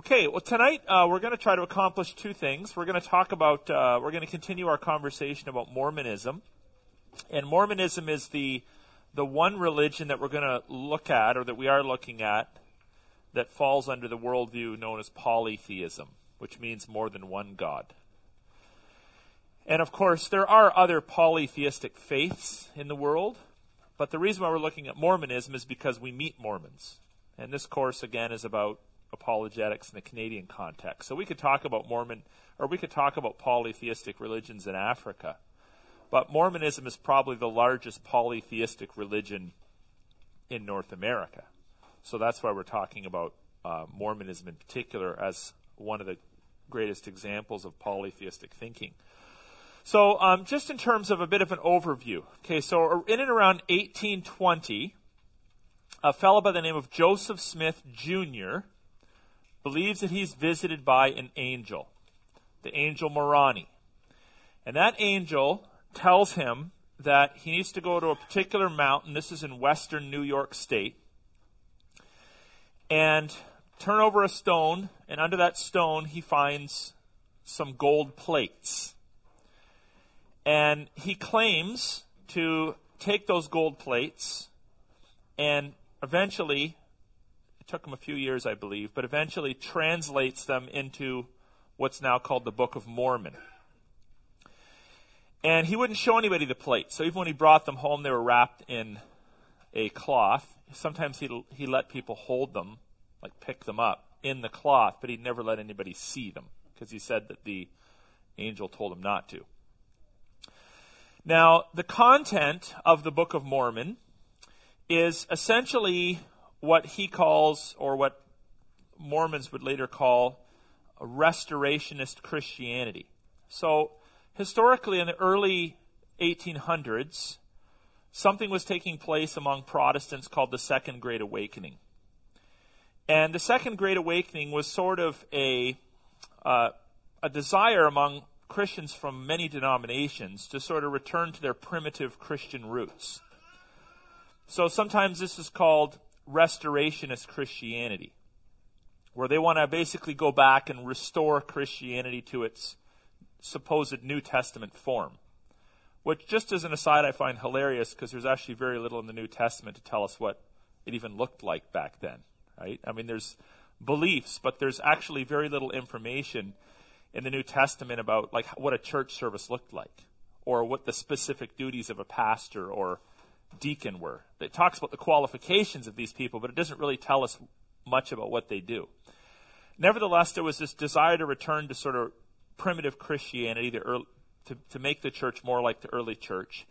Okay, well, tonight uh, we're going to try to accomplish two things. We're going to talk about, uh, we're going to continue our conversation about Mormonism. And Mormonism is the, the one religion that we're going to look at, or that we are looking at, that falls under the worldview known as polytheism, which means more than one God. And of course, there are other polytheistic faiths in the world, but the reason why we're looking at Mormonism is because we meet Mormons. And this course, again, is about apologetics in the Canadian context. So we could talk about Mormon, or we could talk about polytheistic religions in Africa. But Mormonism is probably the largest polytheistic religion in North America. So that's why we're talking about uh, Mormonism in particular as one of the greatest examples of polytheistic thinking. So, um, just in terms of a bit of an overview. Okay, so in and around 1820, a fellow by the name of Joseph Smith Jr believes that he's visited by an angel, the angel Moroni. And that angel tells him that he needs to go to a particular mountain. This is in western New York State. And turn over a stone, and under that stone he finds some gold plates. And he claims to take those gold plates and eventually took him a few years, I believe, but eventually translates them into what's now called the Book of Mormon. And he wouldn't show anybody the plates. So even when he brought them home, they were wrapped in a cloth. Sometimes he he let people hold them, like pick them up in the cloth, but he'd never let anybody see them because he said that the angel told him not to. Now, the content of the Book of Mormon is essentially what he calls, or what Mormons would later call, restorationist Christianity. So, historically, in the early 1800s, something was taking place among Protestants called the Second Great Awakening. And the Second Great Awakening was sort of a, uh, a desire among Christians from many denominations to sort of return to their primitive Christian roots. So sometimes this is called restorationist Christianity, where they want to basically go back and restore Christianity to its supposed New Testament form. Which, just as an aside, I find hilarious because there's actually very little in the New Testament to tell us what it even looked like back then, right? I mean, there's beliefs, but there's actually very little information in the New Testament about like what a church service looked like, or what the specific duties of a pastor or deacon were. It talks about the qualifications of these people, but it doesn't really tell us much about what they do. Nevertheless, there was this desire to return to sort of primitive Christianity, early, to, to make the church more like the early church.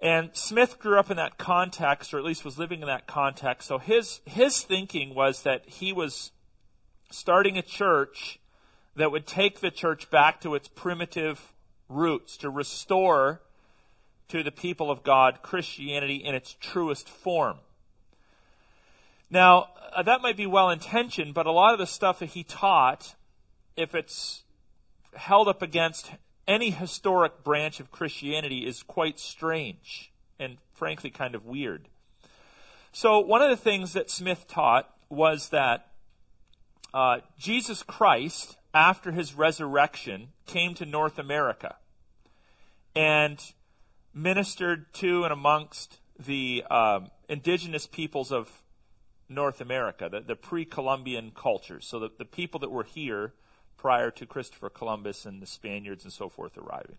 And Smith grew up in that context, or at least was living in that context. So his, his thinking was that he was starting a church that would take the church back to its primitive roots, to restore to the people of God Christianity in its truest form. Now, uh, that might be well intentioned, but a lot of the stuff that he taught, if it's held up against any historic branch of Christianity, is quite strange and frankly kind of weird. So, one of the things that Smith taught was that uh, Jesus Christ, after his resurrection, came to North America. And ministered to and amongst the um, indigenous peoples of North America, the, the pre Columbian cultures, so the, the people that were here prior to Christopher Columbus and the Spaniards and so forth arriving.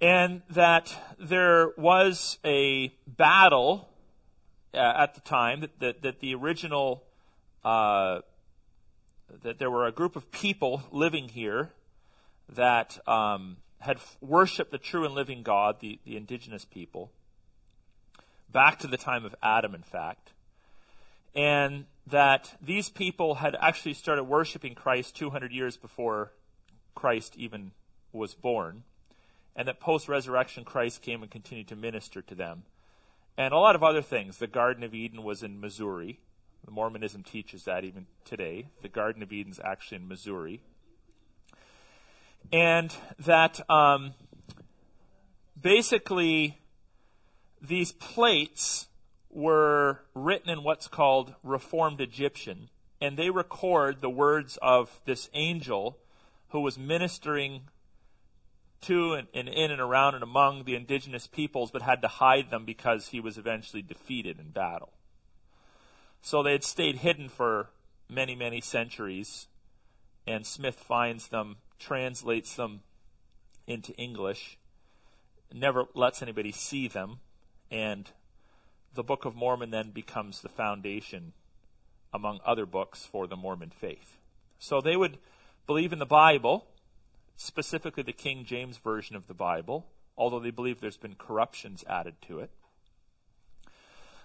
And that there was a battle uh, at the time, that, that, that the original, uh, that there were a group of people living here that um, had worshiped the true and living God, the, the indigenous people, back to the time of Adam, in fact, and that these people had actually started worshiping Christ 200 years before Christ even was born, and that post resurrection Christ came and continued to minister to them. And a lot of other things. The Garden of Eden was in Missouri. Mormonism teaches that even today. The Garden of Eden is actually in Missouri and that um, basically these plates were written in what's called Reformed Egyptian, and they record the words of this angel who was ministering to and, and, in and around and among the indigenous peoples, but had to hide them because he was eventually defeated in battle. So they had stayed hidden for many, many centuries, and Smith finds them, translates them into English, never lets anybody see them, and the Book of Mormon then becomes the foundation, among other books, for the Mormon faith. So they would believe in the Bible, specifically the King James Version of the Bible, although they believe there's been corruptions added to it.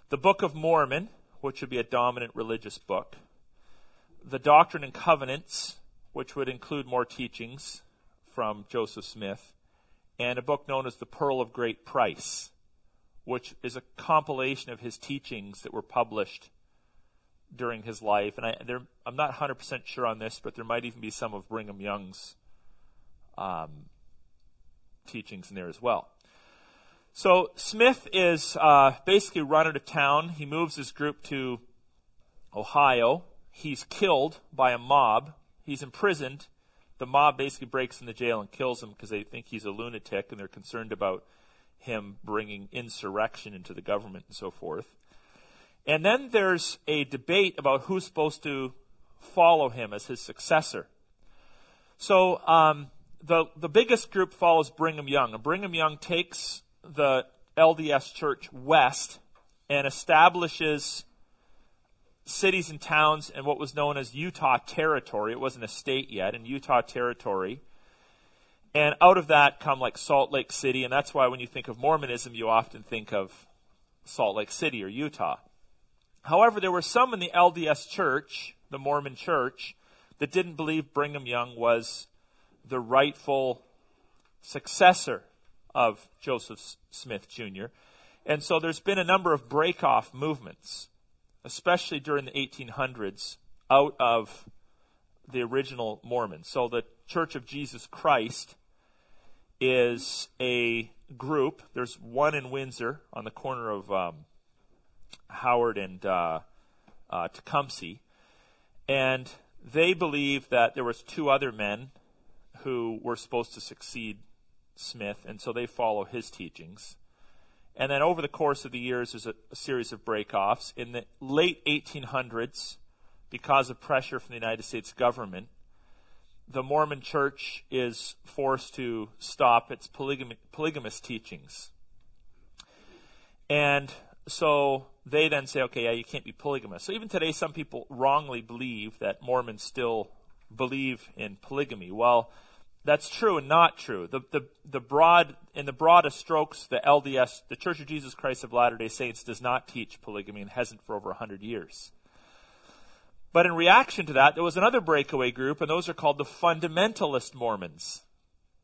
The Book of Mormon, which would be a dominant religious book. The Doctrine and Covenants, which would include more teachings from Joseph Smith. And a book known as The Pearl of Great Price, which is a compilation of his teachings that were published during his life. And I, am not 100% sure on this, but there might even be some of Brigham Young's um, teachings in there as well. So Smith is uh, basically run out of town. He moves his group to Ohio. He's killed by a mob. He's imprisoned. The mob basically breaks into jail and kills him because they think he's a lunatic and they're concerned about him bringing insurrection into the government and so forth. And then there's a debate about who's supposed to follow him as his successor. So um, the the biggest group follows Brigham Young, and Brigham Young takes the LDS Church west and establishes cities and towns in what was known as Utah Territory. It wasn't a state yet, in Utah Territory. And out of that come like Salt Lake City, and that's why when you think of Mormonism, you often think of Salt Lake City or Utah. However, there were some in the LDS Church, the Mormon Church, that didn't believe Brigham Young was the rightful successor of Joseph Smith Jr. And so there's been a number of break-off movements, especially during the 1800s, out of the original Mormons. So the Church of Jesus Christ is a group. There's one in Windsor on the corner of um, Howard and uh, uh, Tecumseh, and they believe that there was two other men who were supposed to succeed Smith, and so they follow his teachings. And then over the course of the years, there's a, a series of breakoffs. In the late 1800s, because of pressure from the United States government, the Mormon church is forced to stop its polygamous teachings. And so they then say, okay, yeah, you can't be polygamous. So even today, some people wrongly believe that Mormons still believe in polygamy. Well, that's true and not true. The, the, the broad, in the broadest strokes, the LDS, the Church of Jesus Christ of Latter day Saints, does not teach polygamy and hasn't for over 100 years. But in reaction to that, there was another breakaway group, and those are called the fundamentalist Mormons.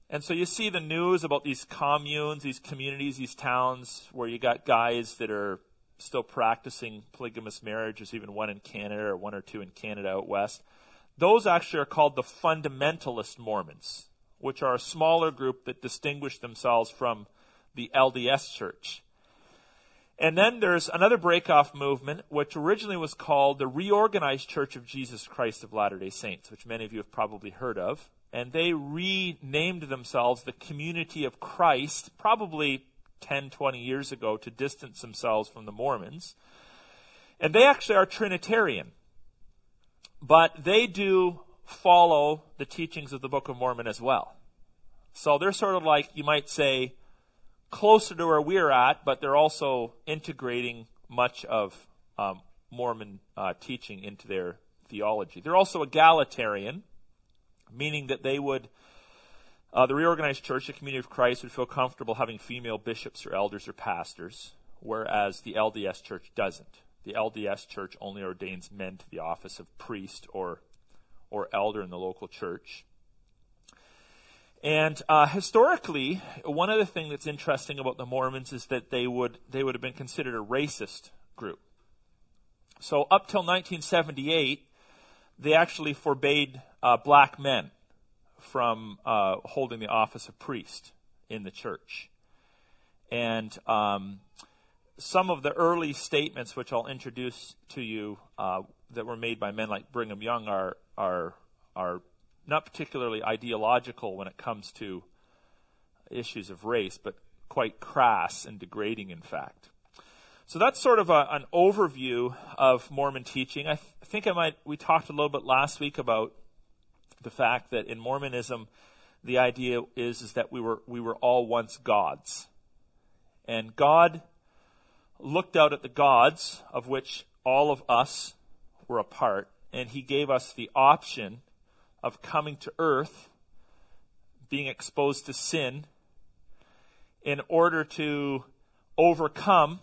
And so you see the news about these communes, these communities, these towns where you got guys that are still practicing polygamous marriage. There's even one in Canada or one or two in Canada out west. Those actually are called the fundamentalist Mormons, which are a smaller group that distinguish themselves from the LDS church. And then there's another breakoff movement, which originally was called the Reorganized Church of Jesus Christ of Latter day Saints, which many of you have probably heard of. And they renamed themselves the Community of Christ, probably 10, 20 years ago, to distance themselves from the Mormons. And they actually are Trinitarian. But they do follow the teachings of the Book of Mormon as well. So they're sort of like, you might say, closer to where we're at, but they're also integrating much of um, Mormon uh, teaching into their theology. They're also egalitarian, meaning that they would, uh, the reorganized church, the community of Christ, would feel comfortable having female bishops or elders or pastors, whereas the LDS church doesn't the LDS church only ordains men to the office of priest or or elder in the local church. And uh, historically, one other thing that's interesting about the Mormons is that they would they would have been considered a racist group. So up till 1978, they actually forbade uh, black men from uh, holding the office of priest in the church. And um, some of the early statements, which I'll introduce to you, uh, that were made by men like Brigham Young are are are not particularly ideological when it comes to issues of race, but quite crass and degrading, in fact. So that's sort of a, an overview of Mormon teaching. I th- think I might. We talked a little bit last week about the fact that in Mormonism, the idea is is that we were we were all once gods, and God looked out at the gods of which all of us were a part, and He gave us the option of coming to earth, being exposed to sin, in order to overcome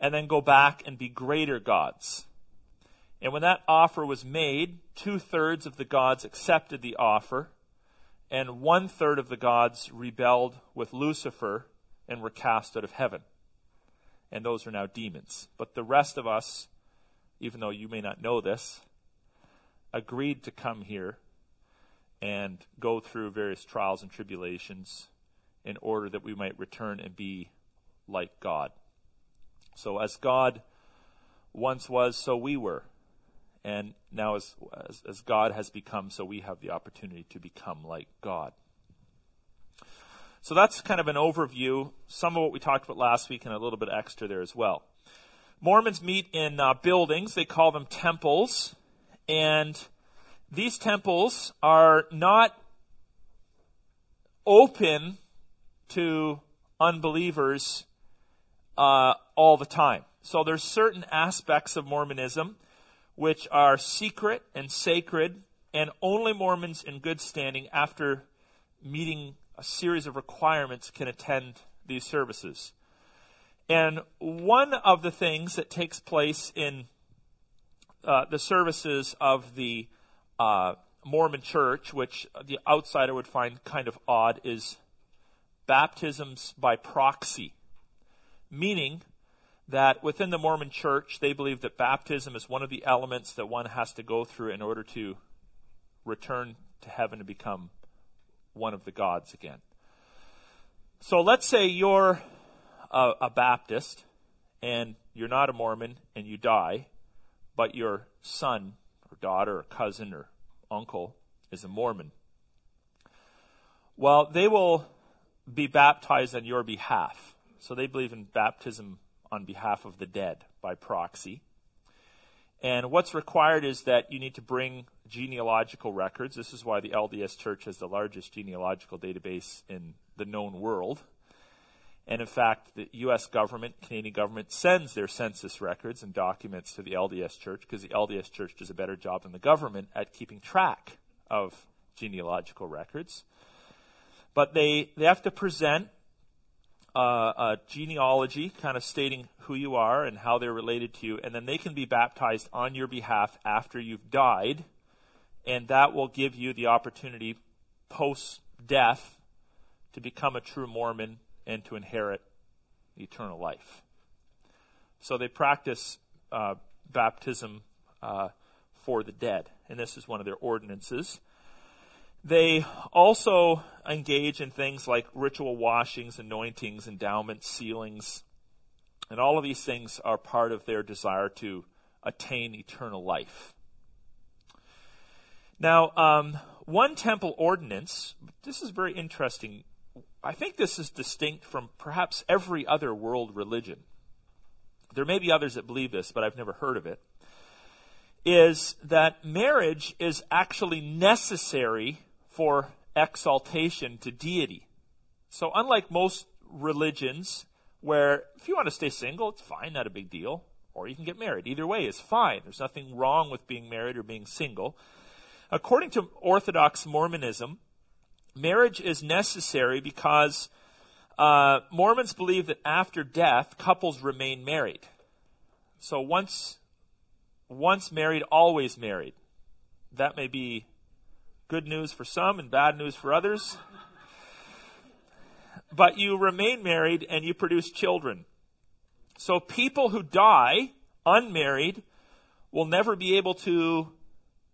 and then go back and be greater gods. And when that offer was made, two thirds of the gods accepted the offer, and one third of the gods rebelled with Lucifer and were cast out of heaven. And those are now demons. But the rest of us, even though you may not know this, agreed to come here and go through various trials and tribulations in order that we might return and be like God. So, as God once was, so we were. And now, as, as, as, God has become, so we have the opportunity to become like God. So, that's kind of an overview, some of what we talked about last week, and a little bit extra there as well. Mormons meet in uh, buildings, they call them temples. And these temples are not open to unbelievers uh, all the time. So there's certain aspects of Mormonism which are secret and sacred, and only Mormons in good standing, after meeting a series of requirements, can attend these services. And one of the things that takes place in uh, the services of the uh, Mormon church, which the outsider would find kind of odd, is baptisms by proxy. Meaning that within the Mormon church, they believe that baptism is one of the elements that one has to go through in order to return to heaven and become one of the gods again. So let's say you're a, a Baptist and you're not a Mormon and you die but your son or daughter or cousin or uncle is a Mormon, well, they will be baptized on your behalf. So they believe in baptism on behalf of the dead by proxy. And what's required is that you need to bring genealogical records. This is why the LDS Church has the largest genealogical database in the known world. And in fact, the U.S. government, Canadian government, sends their census records and documents to the LDS Church because the LDS Church does a better job than the government at keeping track of genealogical records. But they, they have to present uh, a genealogy, kind of stating who you are and how they're related to you, and then they can be baptized on your behalf after you've died, and that will give you the opportunity post death to become a true Mormon and to inherit eternal life. So they practice uh, baptism uh, for the dead, and this is one of their ordinances. They also engage in things like ritual washings, anointings, endowments, sealings, and all of these things are part of their desire to attain eternal life. Now, um, one temple ordinance, this is very interesting I think this is distinct from perhaps every other world religion. There may be others that believe this, but I've never heard of it. Is that marriage is actually necessary for exaltation to deity. So, unlike most religions, where if you want to stay single, it's fine, not a big deal, or you can get married. Either way is fine. There's nothing wrong with being married or being single. According to Orthodox Mormonism, marriage is necessary because uh, Mormons believe that after death, couples remain married. So once, once married, always married. That may be good news for some and bad news for others. but you remain married and you produce children. So people who die unmarried will never be able to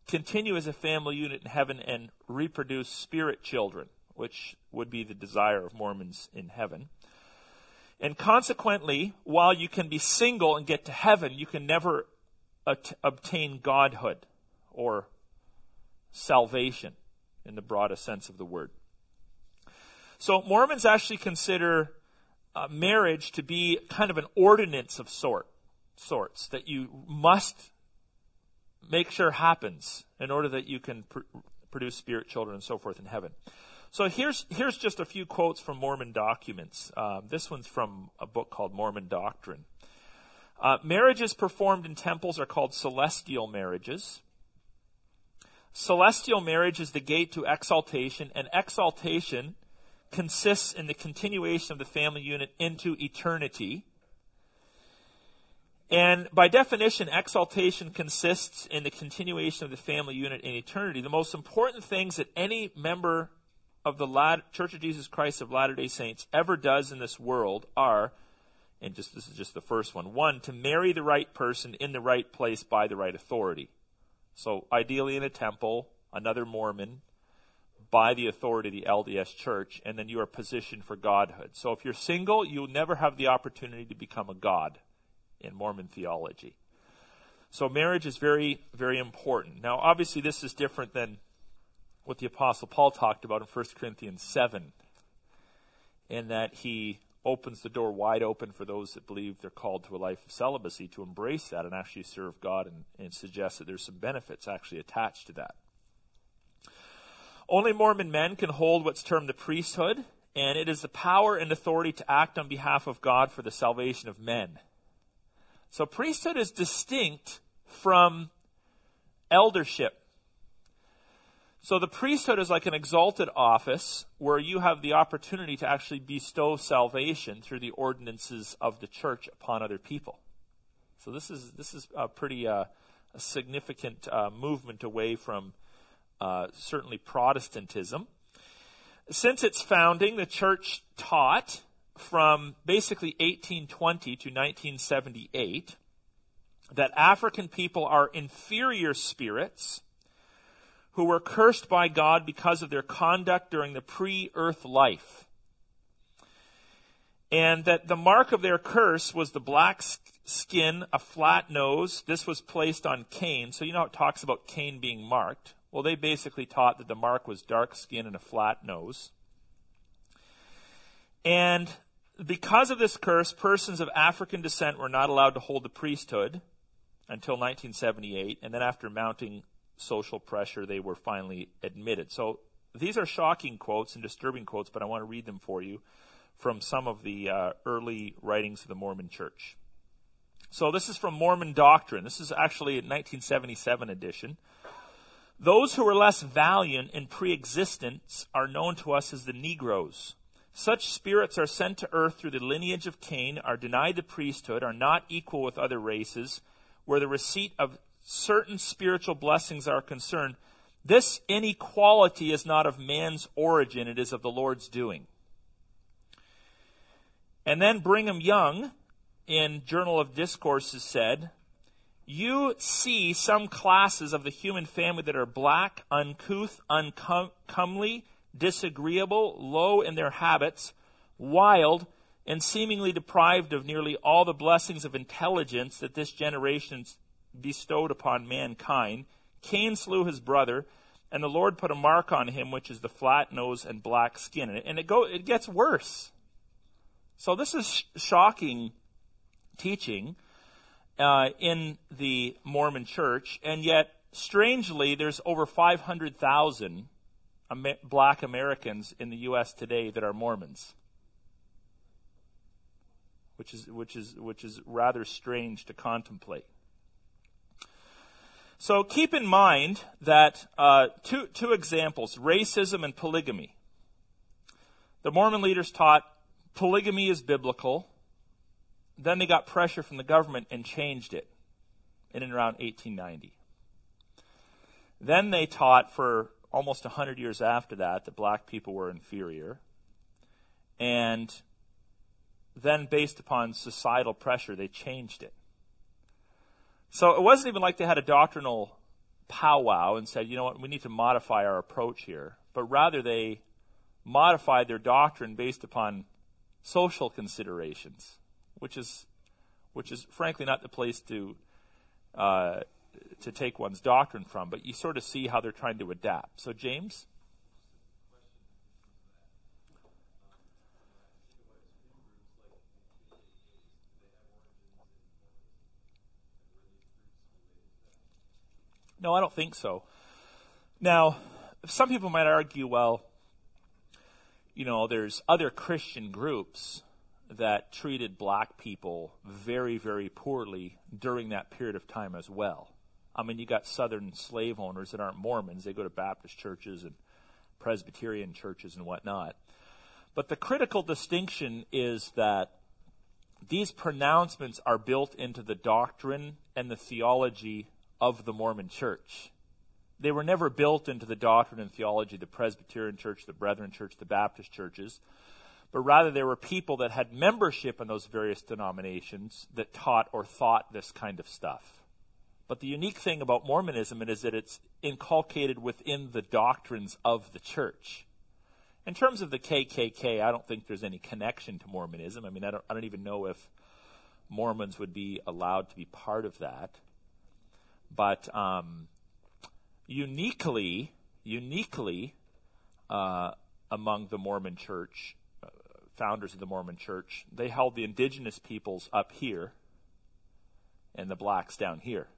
continue as a family unit in heaven and reproduce spirit children, which would be the desire of Mormons in heaven. And consequently, while you can be single and get to heaven, you can never at- obtain godhood or salvation in the broadest sense of the word. So Mormons actually consider uh, marriage to be kind of an ordinance of sort, sorts that you must make sure happens in order that you can pr- produce spirit children and so forth in heaven. So here's here's just a few quotes from Mormon documents. Um, this one's from a book called Mormon Doctrine. Uh, marriages performed in temples are called celestial marriages. Celestial marriage is the gate to exaltation, and exaltation consists in the continuation of the family unit into eternity. And by definition, exaltation consists in the continuation of the family unit in eternity. The most important things that any member of the Church of Jesus Christ of Latter day Saints ever does in this world are, and just this is just the first one, one, to marry the right person in the right place by the right authority. So ideally in a temple, another Mormon, by the authority of the LDS church, and then you are positioned for godhood. So if you're single, you'll never have the opportunity to become a god in Mormon theology. So marriage is very, very important. Now, obviously, this is different than what the Apostle Paul talked about in 1 Corinthians 7, in that he opens the door wide open for those that believe they're called to a life of celibacy to embrace that and actually serve God and, and suggests that there's some benefits actually attached to that. Only Mormon men can hold what's termed the priesthood, and it is the power and authority to act on behalf of God for the salvation of men. So priesthood is distinct from eldership. So the priesthood is like an exalted office where you have the opportunity to actually bestow salvation through the ordinances of the church upon other people. So this is this is a pretty uh, a significant uh, movement away from uh, certainly Protestantism. Since its founding, the church taught from basically 1820 to 1978 that African people are inferior spirits who were cursed by God because of their conduct during the pre earth life. And that the mark of their curse was the black skin, a flat nose. This was placed on Cain. So you know it talks about Cain being marked. Well, they basically taught that the mark was dark skin and a flat nose. And because of this curse, persons of African descent were not allowed to hold the priesthood until 1978. And then after mounting social pressure, they were finally admitted. So these are shocking quotes and disturbing quotes, but I want to read them for you from some of the uh, early writings of the Mormon Church. So this is from Mormon Doctrine. This is actually a 1977 edition. Those who are less valiant in pre-existence are known to us as the Negroes. Such spirits are sent to earth through the lineage of Cain, are denied the priesthood, are not equal with other races, where the receipt of certain spiritual blessings are concerned, this inequality is not of man's origin, it is of the Lord's doing. And then Brigham Young in Journal of Discourses said, you see some classes of the human family that are black, uncouth, uncomely, disagreeable, low in their habits, wild, and seemingly deprived of nearly all the blessings of intelligence that this generation bestowed upon mankind. Cain slew his brother, and the Lord put a mark on him, which is the flat nose and black skin. And it, go, it gets worse. So this is sh- shocking teaching uh, in the Mormon church, and yet, strangely, there's over 500,000 Black Americans in the U.S. today that are Mormons. Which is, which is, which is rather strange to contemplate. So keep in mind that uh, two, two examples racism and polygamy. The Mormon leaders taught polygamy is biblical. Then they got pressure from the government and changed it in and around 1890. Then they taught for almost 100 years after that that black people were inferior. And then, based upon societal pressure, they changed it. So it wasn't even like they had a doctrinal powwow and said, you know what, we need to modify our approach here. But rather they modified their doctrine based upon social considerations, which is, which is frankly not the place to uh, to take one's doctrine from, but you sort of see how they're trying to adapt. So, James? No, I don't think so. Now, some people might argue, well, you know, there's other Christian groups that treated black people very, very poorly during that period of time as well. I mean, you got southern slave owners that aren't Mormons. They go to Baptist churches and Presbyterian churches and whatnot. But the critical distinction is that these pronouncements are built into the doctrine and the theology of the Mormon church. They were never built into the doctrine and theology of the Presbyterian church, the Brethren church, the Baptist churches, but rather there were people that had membership in those various denominations that taught or thought this kind of stuff. But the unique thing about Mormonism is that it's inculcated within the doctrines of the church. In terms of the KKK, I don't think there's any connection to Mormonism. I mean, I don't, I don't even know if Mormons would be allowed to be part of that. But um, uniquely, uniquely uh, among the Mormon Church, uh, founders of the Mormon Church, they held the indigenous peoples up here and the blacks down here.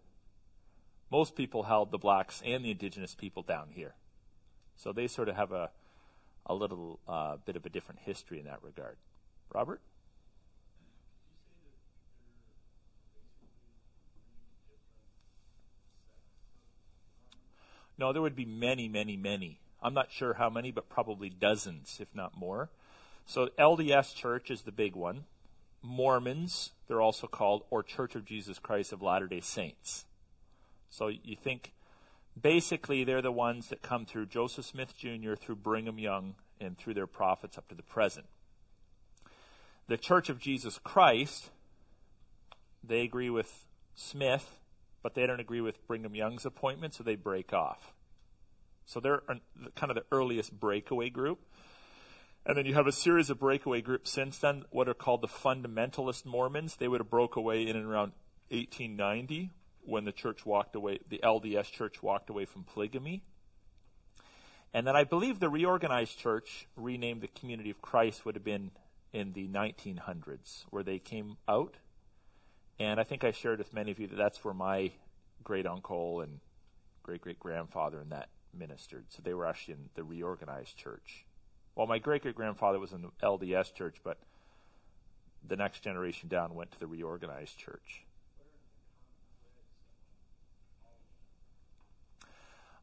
Most people held the blacks and the indigenous people down here. So they sort of have a, a little uh, bit of a different history in that regard. Robert? No, there would be many, many, many. I'm not sure how many, but probably dozens, if not more. So LDS Church is the big one. Mormons, they're also called, or Church of Jesus Christ of Latter day Saints. So you think basically they're the ones that come through Joseph Smith Jr., through Brigham Young, and through their prophets up to the present. The Church of Jesus Christ, they agree with Smith but they don't agree with Brigham Young's appointment, so they break off. So they're kind of the earliest breakaway group. And then you have a series of breakaway groups since then, what are called the fundamentalist Mormons. They would have broke away in and around 1890 when the church walked away, the LDS church walked away from polygamy. And then I believe the reorganized church, renamed the Community of Christ, would have been in the 1900s, where they came out and I think I shared with many of you that that's where my great uncle and great great grandfather and that ministered. So they were actually in the reorganized church. Well, my great great grandfather was in the LDS church, but the next generation down went to the reorganized church.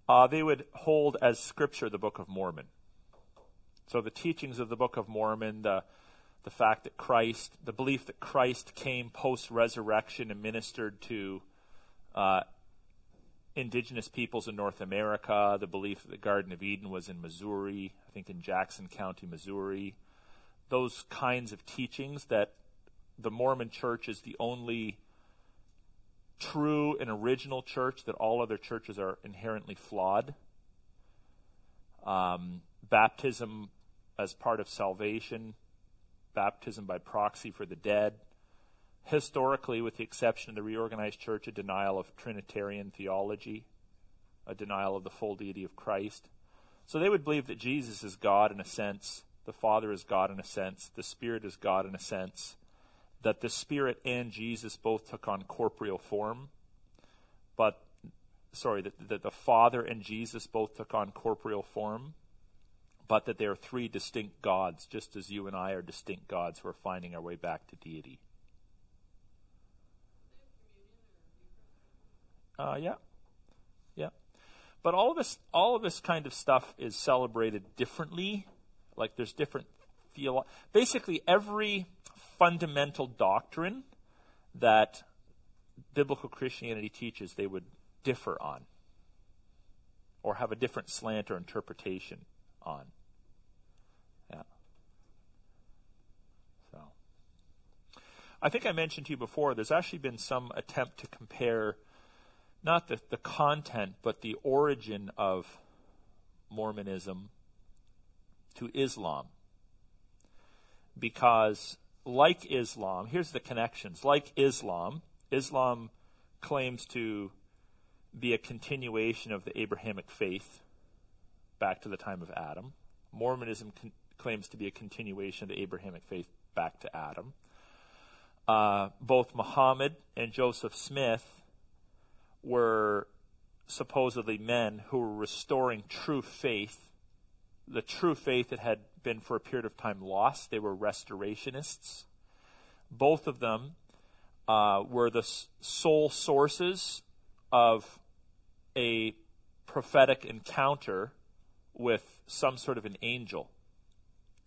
Uh, they would hold as scripture the Book of Mormon. So the teachings of the Book of Mormon, the the fact that Christ, the belief that Christ came post resurrection and ministered to uh, indigenous peoples in North America, the belief that the Garden of Eden was in Missouri, I think in Jackson County, Missouri, those kinds of teachings that the Mormon church is the only true and original church, that all other churches are inherently flawed. Um, baptism as part of salvation, baptism by proxy for the dead. Historically, with the exception of the reorganized church, a denial of Trinitarian theology, a denial of the full deity of Christ. So they would believe that Jesus is God in a sense, the Father is God in a sense, the Spirit is God in a sense, that the Spirit and Jesus both took on corporeal form, but, sorry, that, that the Father and Jesus both took on corporeal form, but that they are three distinct gods, just as you and I are distinct gods who are finding our way back to deity. Uh, yeah, yeah. But all of this, all of this kind of stuff is celebrated differently. Like there's different theolo- Basically, every fundamental doctrine that biblical Christianity teaches, they would differ on, or have a different slant or interpretation on. Yeah. So, I think I mentioned to you before, there's actually been some attempt to compare not the, the content, but the origin of Mormonism to Islam. Because, like Islam, here's the connections. Like Islam, Islam claims to be a continuation of the Abrahamic faith back to the time of Adam. Mormonism con- claims to be a continuation of the Abrahamic faith back to Adam. Uh, both Muhammad and Joseph Smith were supposedly men who were restoring true faith, the true faith that had been for a period of time lost. They were restorationists. Both of them uh, were the sole sources of a prophetic encounter with some sort of an angel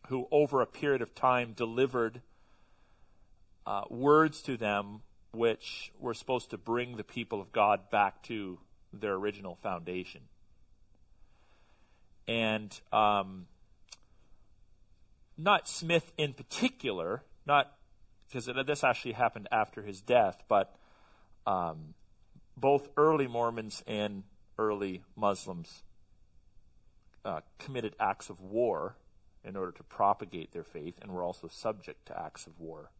who, over a period of time, delivered uh, words to them which were supposed to bring the people of God back to their original foundation. And um, not Smith in particular, not because this actually happened after his death, but um, both early Mormons and early Muslims uh, committed acts of war in order to propagate their faith and were also subject to acts of war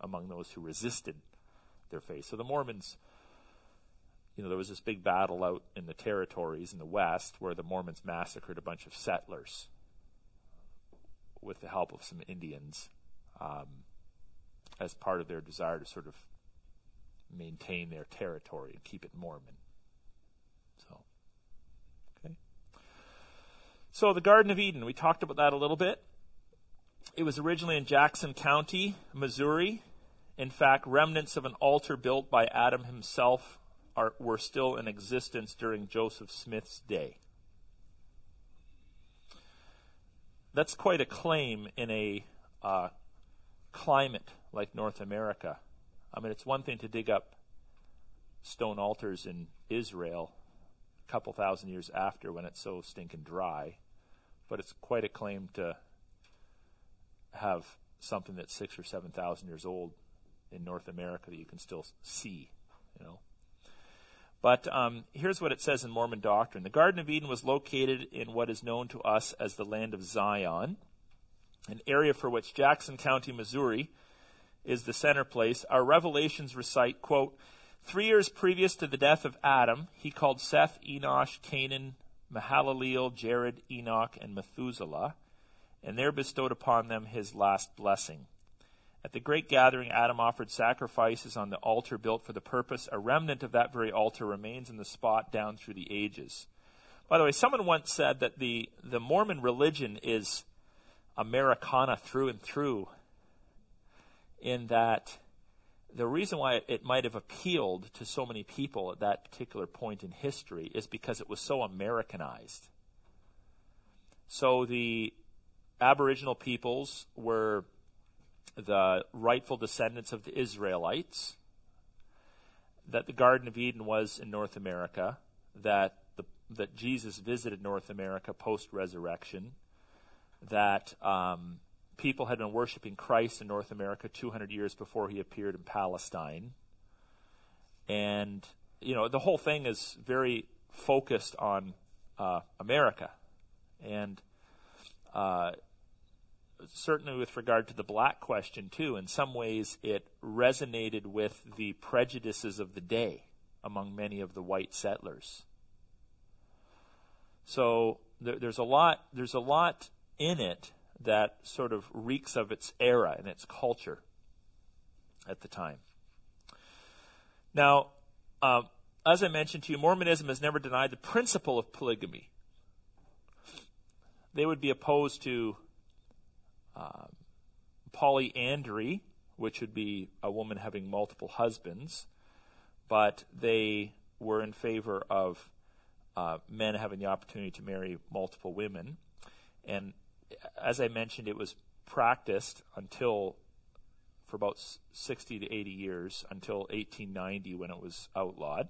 among those who resisted their faith. So the Mormons, you know, there was this big battle out in the territories in the West where the Mormons massacred a bunch of settlers with the help of some Indians um, as part of their desire to sort of maintain their territory and keep it Mormon. So, okay. So the Garden of Eden, we talked about that a little bit. It was originally in Jackson County, Missouri. In fact, remnants of an altar built by Adam himself are, were still in existence during Joseph Smith's day. That's quite a claim in a uh, climate like North America. I mean, it's one thing to dig up stone altars in Israel a couple thousand years after when it's so stinking dry, but it's quite a claim to have something that's six or seven thousand years old in North America that you can still see, you know. But um, here's what it says in Mormon doctrine: The Garden of Eden was located in what is known to us as the land of Zion, an area for which Jackson County, Missouri, is the center place, our revelations recite, quote, Three years previous to the death of Adam, he called Seth, Enosh, Canaan, Mahalaleel, Jared, Enoch, and Methuselah, and there bestowed upon them his last blessing. At the great gathering, Adam offered sacrifices on the altar built for the purpose. A remnant of that very altar remains in the spot down through the ages. By the way, someone once said that the, the Mormon religion is Americana through and through in that the reason why it might have appealed to so many people at that particular point in history is because it was so Americanized. So the Aboriginal peoples were the rightful descendants of the Israelites, that the Garden of Eden was in North America, that the, that Jesus visited North America post resurrection, that um, people had been worshiping Christ in North America 200 years before he appeared in Palestine. And, you know, the whole thing is very focused on uh, America. And uh, certainly with regard to the black question, too, in some ways it resonated with the prejudices of the day among many of the white settlers. So there, there's a lot. There's a lot in it that sort of reeks of its era and its culture at the time. Now, uh, as I mentioned to you, Mormonism has never denied the principle of polygamy. They would be opposed to uh, polyandry, which would be a woman having multiple husbands, but they were in favor of uh, men having the opportunity to marry multiple women. And as I mentioned, it was practiced until for about 60 to 80 years until 1890 when it was outlawed.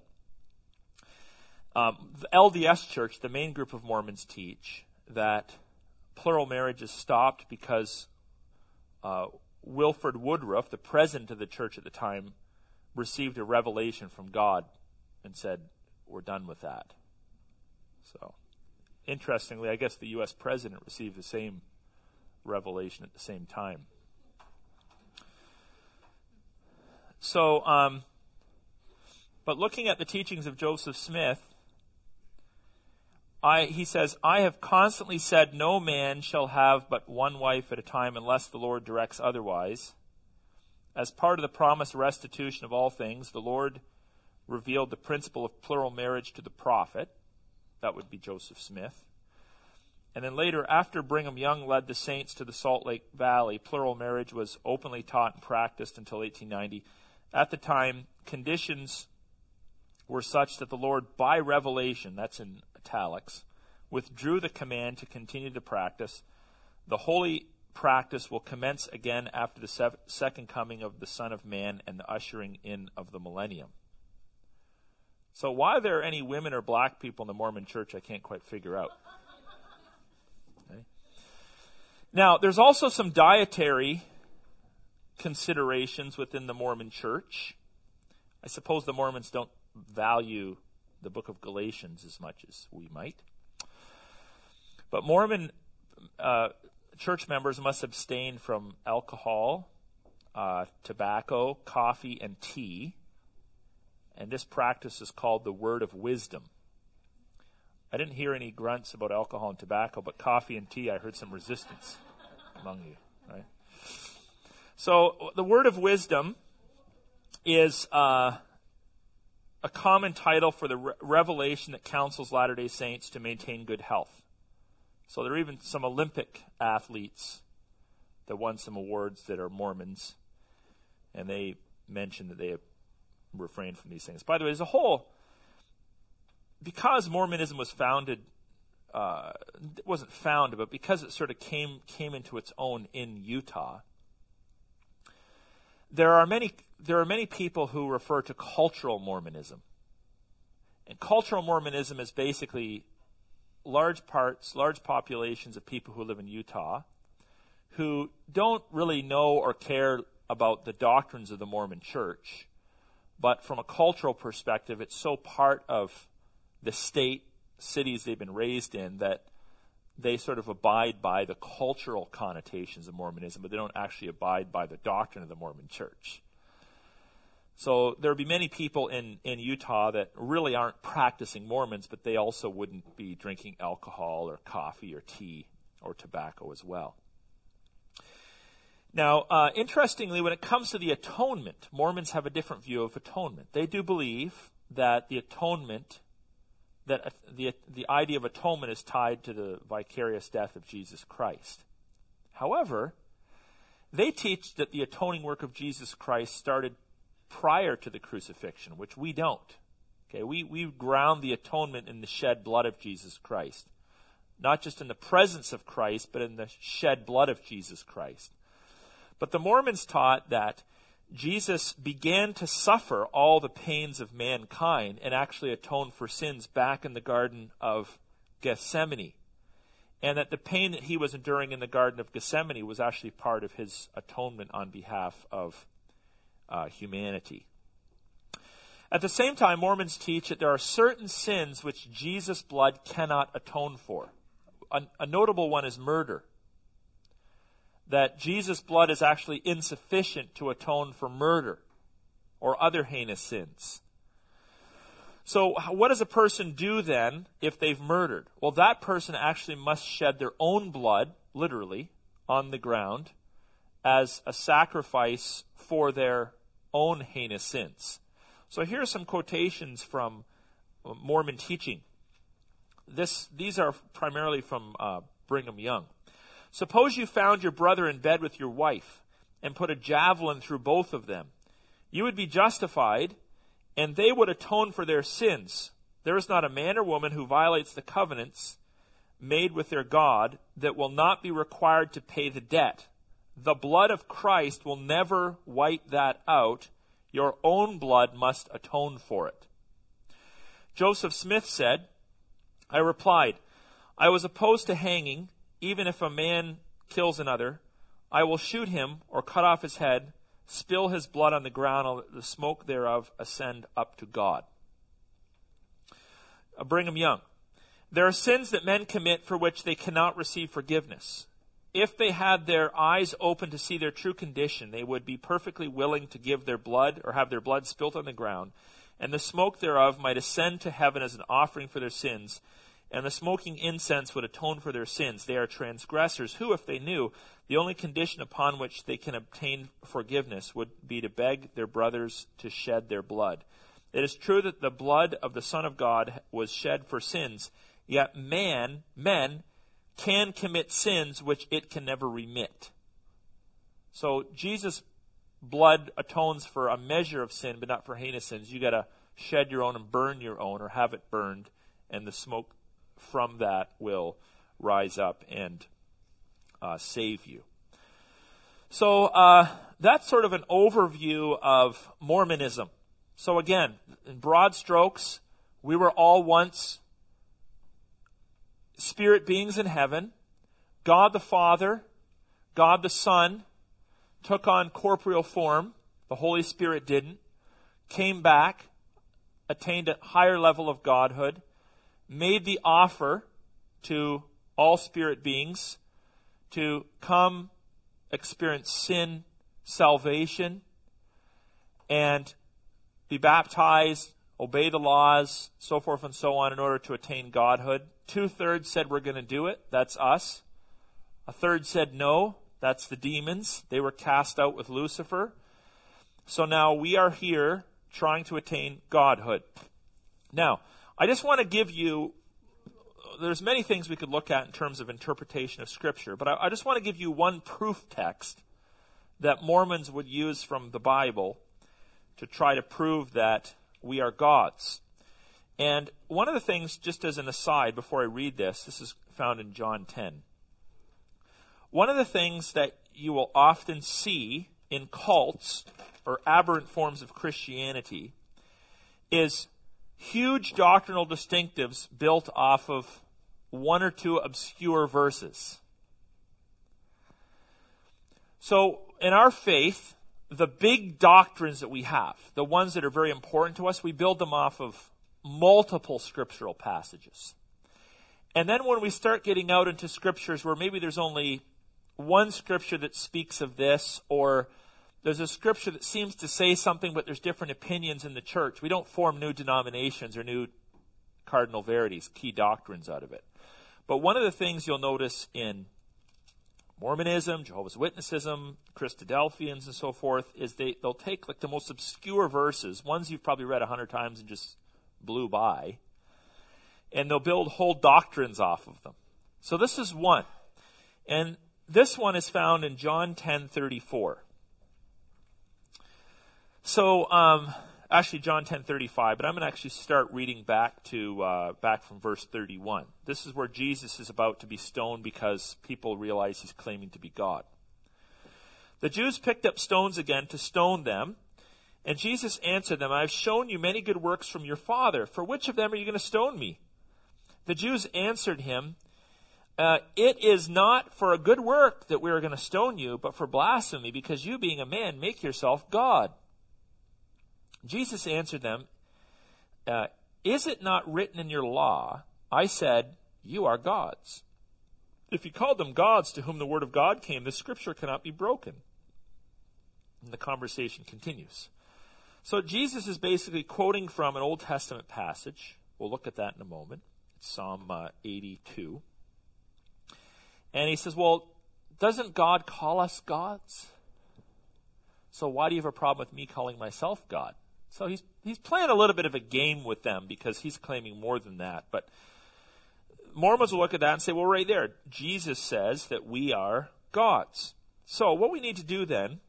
Um, the LDS Church, the main group of Mormons, teach that plural marriages stopped because uh, Wilford Woodruff, the president of the church at the time, received a revelation from God and said, "We're done with that." So interestingly, I guess the U.S. president received the same revelation at the same time. So, um, But looking at the teachings of Joseph Smith, I, he says, I have constantly said no man shall have but one wife at a time unless the Lord directs otherwise. As part of the promised restitution of all things, the Lord revealed the principle of plural marriage to the prophet. That would be Joseph Smith. And then later, after Brigham Young led the saints to the Salt Lake Valley, plural marriage was openly taught and practiced until 1890. At the time, conditions were such that the Lord, by revelation, that's in italics, withdrew the command to continue the practice. The holy practice will commence again after the second coming of the Son of Man and the ushering in of the millennium. So, why there are any women or black people in the Mormon church, I can't quite figure out. Now, there's also some dietary considerations within the Mormon church. I suppose the Mormons don't value the book of Galatians as much as we might. But Mormon uh, church members must abstain from alcohol, uh, tobacco, coffee, and tea. And this practice is called the word of wisdom. I didn't hear any grunts about alcohol and tobacco, but coffee and tea, I heard some resistance among you, right? So the word of wisdom is uh, a common title for the re- revelation that counsels Latter day Saints to maintain good health. So there are even some Olympic athletes that won some awards that are Mormons, and they mention that they have refrained from these things. By the way, as a whole, because Mormonism was founded uh, it wasn't founded, but because it sort of came came into its own in Utah, there are many there are many people who refer to cultural Mormonism. And cultural Mormonism is basically large parts, large populations of people who live in Utah who don't really know or care about the doctrines of the Mormon church, but from a cultural perspective, it's so part of the state cities they've been raised in that they sort of abide by the cultural connotations of Mormonism, but they don't actually abide by the doctrine of the Mormon church. So there would be many people in, in Utah that really aren't practicing Mormons, but they also wouldn't be drinking alcohol or coffee or tea or tobacco as well. Now, uh, interestingly, when it comes to the atonement, Mormons have a different view of atonement. They do believe that the atonement that the, the idea of atonement is tied to the vicarious death of Jesus Christ. However, they teach that the atoning work of Jesus Christ started prior to the crucifixion, which we don't. Okay, we, we ground the atonement in the shed blood of Jesus Christ. Not just in the presence of Christ, but in the shed blood of Jesus Christ. But the Mormons taught that Jesus began to suffer all the pains of mankind and actually atone for sins back in the Garden of Gethsemane. And that the pain that he was enduring in the Garden of Gethsemane was actually part of his atonement on behalf of uh, humanity. At the same time, Mormons teach that there are certain sins which Jesus' blood cannot atone for. A, a notable one is murder that Jesus' blood is actually insufficient to atone for murder or other heinous sins. So, what does a person do then if they've murdered? Well, that person actually must shed their own blood, literally, on the ground as a sacrifice for their own heinous sins. So, here are some quotations from Mormon teaching. This, these are primarily from uh, Brigham Young. Suppose you found your brother in bed with your wife and put a javelin through both of them. You would be justified, and they would atone for their sins. There is not a man or woman who violates the covenants made with their God that will not be required to pay the debt. The blood of Christ will never wipe that out. Your own blood must atone for it. Joseph Smith said, I replied, I was opposed to hanging even if a man kills another, I will shoot him or cut off his head, spill his blood on the ground, and let the smoke thereof ascend up to God. Uh, Brigham Young. There are sins that men commit for which they cannot receive forgiveness. If they had their eyes open to see their true condition, they would be perfectly willing to give their blood or have their blood spilt on the ground and the smoke thereof might ascend to heaven as an offering for their sins, and the smoking incense would atone for their sins. They are transgressors who, if they knew, the only condition upon which they can obtain forgiveness would be to beg their brothers to shed their blood. It is true that the blood of the Son of God was shed for sins, yet man, men, can commit sins which it can never remit. So Jesus' blood atones for a measure of sin, but not for heinous sins. You got to shed your own and burn your own, or have it burned, and the smoke from that will rise up and uh, save you. So uh, that's sort of an overview of Mormonism. So again, in broad strokes, we were all once spirit beings in heaven. God the Father, God the Son took on corporeal form. The Holy Spirit didn't. Came back, attained a higher level of godhood, made the offer to all spirit beings to come experience sin, salvation, and be baptized, obey the laws, so forth and so on in order to attain godhood. Two thirds said we're going to do it. That's us. A third said no. That's the demons. They were cast out with Lucifer. So now we are here trying to attain godhood. Now, I just want to give you there's many things we could look at in terms of interpretation of scripture, but I, I just want to give you one proof text that Mormons would use from the Bible to try to prove that we are gods. And one of the things, just as an aside before I read this, this is found in John 10. One of the things that you will often see in cults or aberrant forms of Christianity is huge doctrinal distinctives built off of one or two obscure verses. So, in our faith, the big doctrines that we have, the ones that are very important to us, we build them off of multiple scriptural passages. And then when we start getting out into scriptures where maybe there's only one scripture that speaks of this, or there's a scripture that seems to say something, but there's different opinions in the church, we don't form new denominations or new cardinal verities, key doctrines out of it. But one of the things you'll notice in Mormonism, Jehovah's Witnessism, Christadelphians, and so forth, is they, they'll take like the most obscure verses, ones you've probably read a hundred times and just blew by, and they'll build whole doctrines off of them. So this is one. And this one is found in John 10:34. So um, actually John 10:35, but I'm going to actually start reading back to uh, back from verse 31. This is where Jesus is about to be stoned because people realize he's claiming to be God. The Jews picked up stones again to stone them, and Jesus answered them, "I have shown you many good works from your Father. For which of them are you going to stone me?" The Jews answered him, uh, "It is not for a good work that we are going to stone you, but for blasphemy, because you, being a man, make yourself God." Jesus answered them, uh, Is it not written in your law, I said, You are gods? If you called them gods to whom the word of God came, the scripture cannot be broken. And the conversation continues. So Jesus is basically quoting from an Old Testament passage. We'll look at that in a moment. It's Psalm uh, 82. And he says, Well, doesn't God call us gods? So why do you have a problem with me calling myself God? So he's he's playing a little bit of a game with them because he's claiming more than that. But Mormons will look at that and say, well, right there, Jesus says that we are gods. So what we need to do then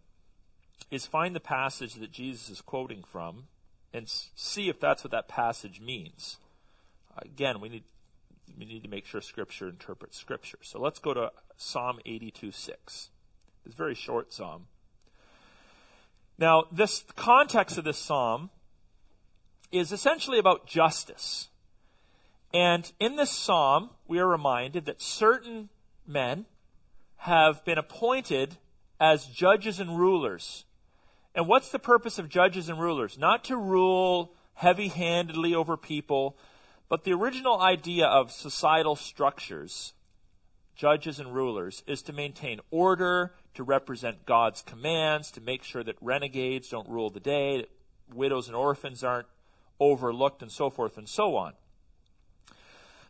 is find the passage that Jesus is quoting from and see if that's what that passage means. Again, we need we need to make sure Scripture interprets Scripture. So let's go to Psalm 82 6. It's a very short psalm. Now, this context of this psalm is essentially about justice. And in this psalm, we are reminded that certain men have been appointed as judges and rulers. And what's the purpose of judges and rulers? Not to rule heavy handedly over people, but the original idea of societal structures, judges and rulers, is to maintain order, to represent God's commands, to make sure that renegades don't rule the day, that widows and orphans aren't overlooked and so forth and so on.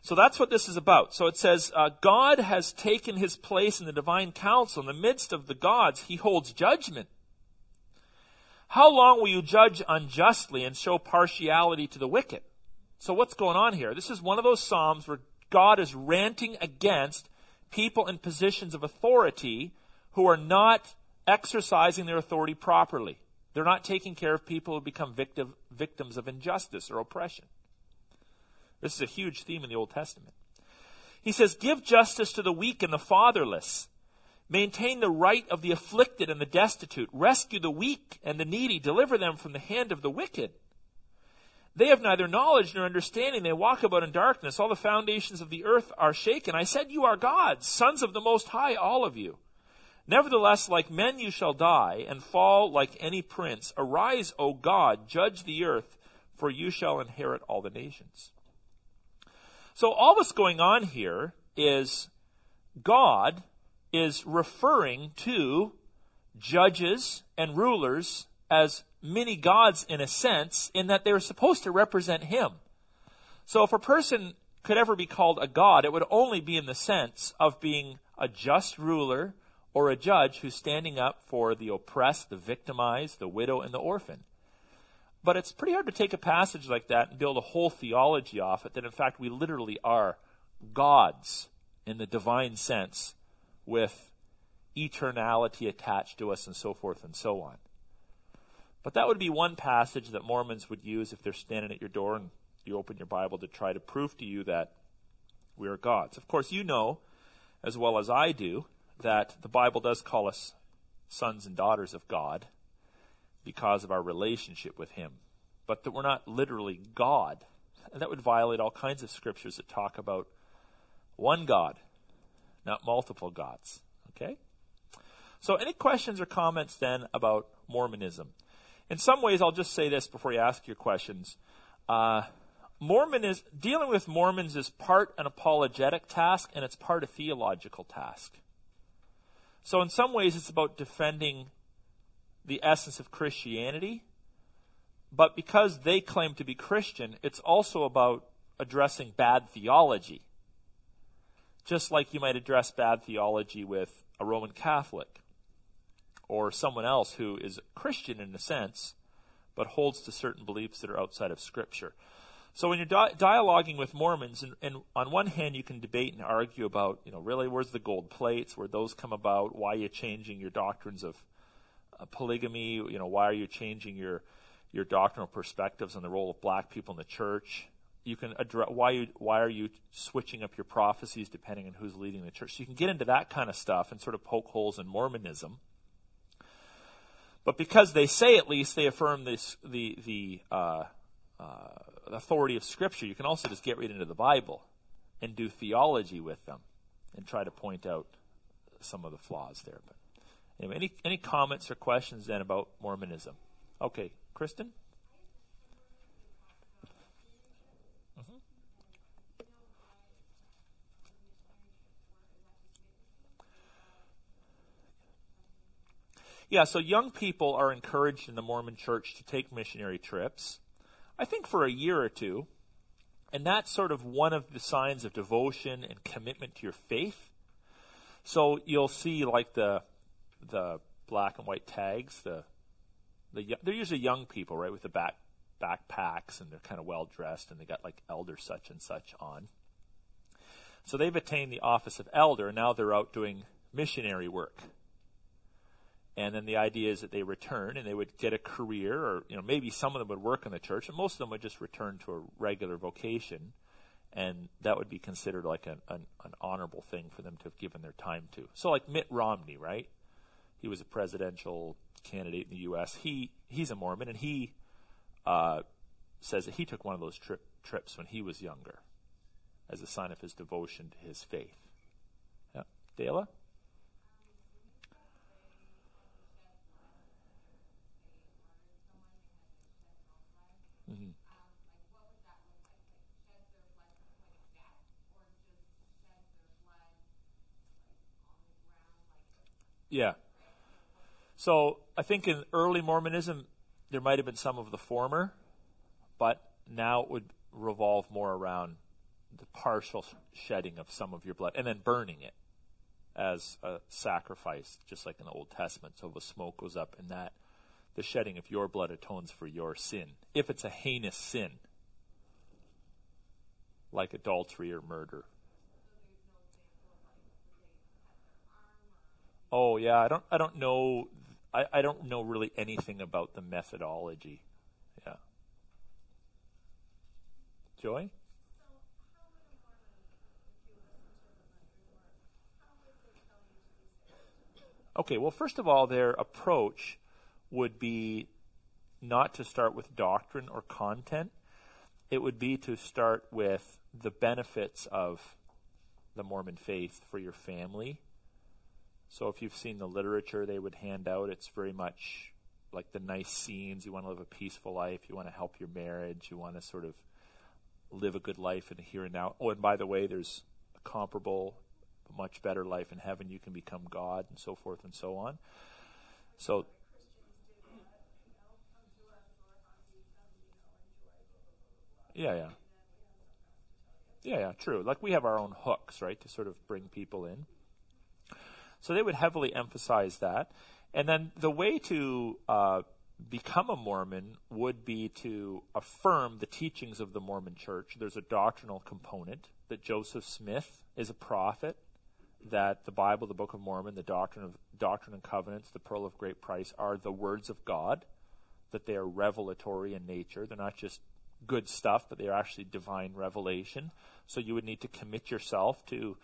So that's what this is about. So it says, uh, God has taken his place in the divine council. In the midst of the gods, he holds judgment. How long will you judge unjustly and show partiality to the wicked? So what's going on here? This is one of those Psalms where God is ranting against people in positions of authority who are not exercising their authority properly. They're not taking care of people who become victim, victims of injustice or oppression. This is a huge theme in the Old Testament. He says, Give justice to the weak and the fatherless. Maintain the right of the afflicted and the destitute. Rescue the weak and the needy. Deliver them from the hand of the wicked. They have neither knowledge nor understanding. They walk about in darkness. All the foundations of the earth are shaken. I said, You are gods, sons of the Most High, all of you. Nevertheless, like men you shall die, and fall like any prince. Arise, O God, judge the earth, for you shall inherit all the nations. So all that's going on here is God is referring to judges and rulers as many gods in a sense, in that they're supposed to represent Him. So if a person could ever be called a god, it would only be in the sense of being a just ruler or a judge who's standing up for the oppressed, the victimized, the widow, and the orphan. But it's pretty hard to take a passage like that and build a whole theology off it that, in fact, we literally are gods in the divine sense with eternality attached to us and so forth and so on. But that would be one passage that Mormons would use if they're standing at your door and you open your Bible to try to prove to you that we are gods. Of course, you know, as well as I do, that the Bible does call us sons and daughters of God because of our relationship with Him, but that we're not literally God. And that would violate all kinds of scriptures that talk about one God, not multiple gods. Okay? So, any questions or comments then about Mormonism? In some ways, I'll just say this before you ask your questions. Uh, Mormon is dealing with Mormons is part an apologetic task and it's part a theological task. So in some ways, it's about defending the essence of Christianity. But because they claim to be Christian, it's also about addressing bad theology. Just like you might address bad theology with a Roman Catholic or someone else who is Christian in a sense, but holds to certain beliefs that are outside of Scripture. So when you're di- dialoguing with Mormons, and, and, on one hand you can debate and argue about, you know, really where's the gold plates, where those come about, why you're you changing your doctrines of uh, polygamy, you know, why are you changing your your doctrinal perspectives on the role of black people in the church. You can address why you why are you switching up your prophecies depending on who's leading the church. So you can get into that kind of stuff and sort of poke holes in Mormonism. But because they say at least they affirm this the the uh, uh, authority of Scripture, you can also just get right into the Bible and do theology with them and try to point out some of the flaws there. But Anyway, any, any comments or questions then about Mormonism? Okay, Kristen? Mm-hmm. Yeah, so young people are encouraged in the Mormon church to take missionary trips, I think for a year or two. And that's sort of one of the signs of devotion and commitment to your faith. So you'll see like the the black and white tags. The the they're usually young people, right, with the back backpacks and they're kind of well dressed and they got like elder such and such on. So they've attained the office of elder, and now they're out doing missionary work. And then the idea is that they return and they would get a career, or you know maybe some of them would work in the church, and most of them would just return to a regular vocation, and that would be considered like an, an, an honorable thing for them to have given their time to. So like Mitt Romney, right? He was a presidential candidate in the U.S. He he's a Mormon, and he uh, says that he took one of those tri- trips when he was younger, as a sign of his devotion to his faith. Yeah, Dela. Mm-hmm. Yeah. So I think in early Mormonism, there might have been some of the former, but now it would revolve more around the partial shedding of some of your blood and then burning it as a sacrifice, just like in the Old Testament. So the smoke goes up, and that the shedding of your blood atones for your sin. If it's a heinous sin, like adultery or murder. Oh yeah, I don't I don't know I, I don't know really anything about the methodology. Yeah. Joy? Okay, well, first of all, their approach would be not to start with doctrine or content. It would be to start with the benefits of the Mormon faith for your family. So if you've seen the literature they would hand out, it's very much like the nice scenes. You want to live a peaceful life. You want to help your marriage. You want to sort of live a good life in the here and now. Oh, and by the way, there's a comparable much better life in heaven. You can become God and so forth and so on. So, yeah, yeah. Yeah, yeah, true. Like we have our own hooks, right, to sort of bring people in. So they would heavily emphasize that. And then the way to uh, become a Mormon would be to affirm the teachings of the Mormon church. There's a doctrinal component that Joseph Smith is a prophet that the Bible, the Book of Mormon, the Doctrine of Doctrine and Covenants, the Pearl of Great Price are the words of God, that they are revelatory in nature. They're not just good stuff, but they are actually divine revelation. So you would need to commit yourself to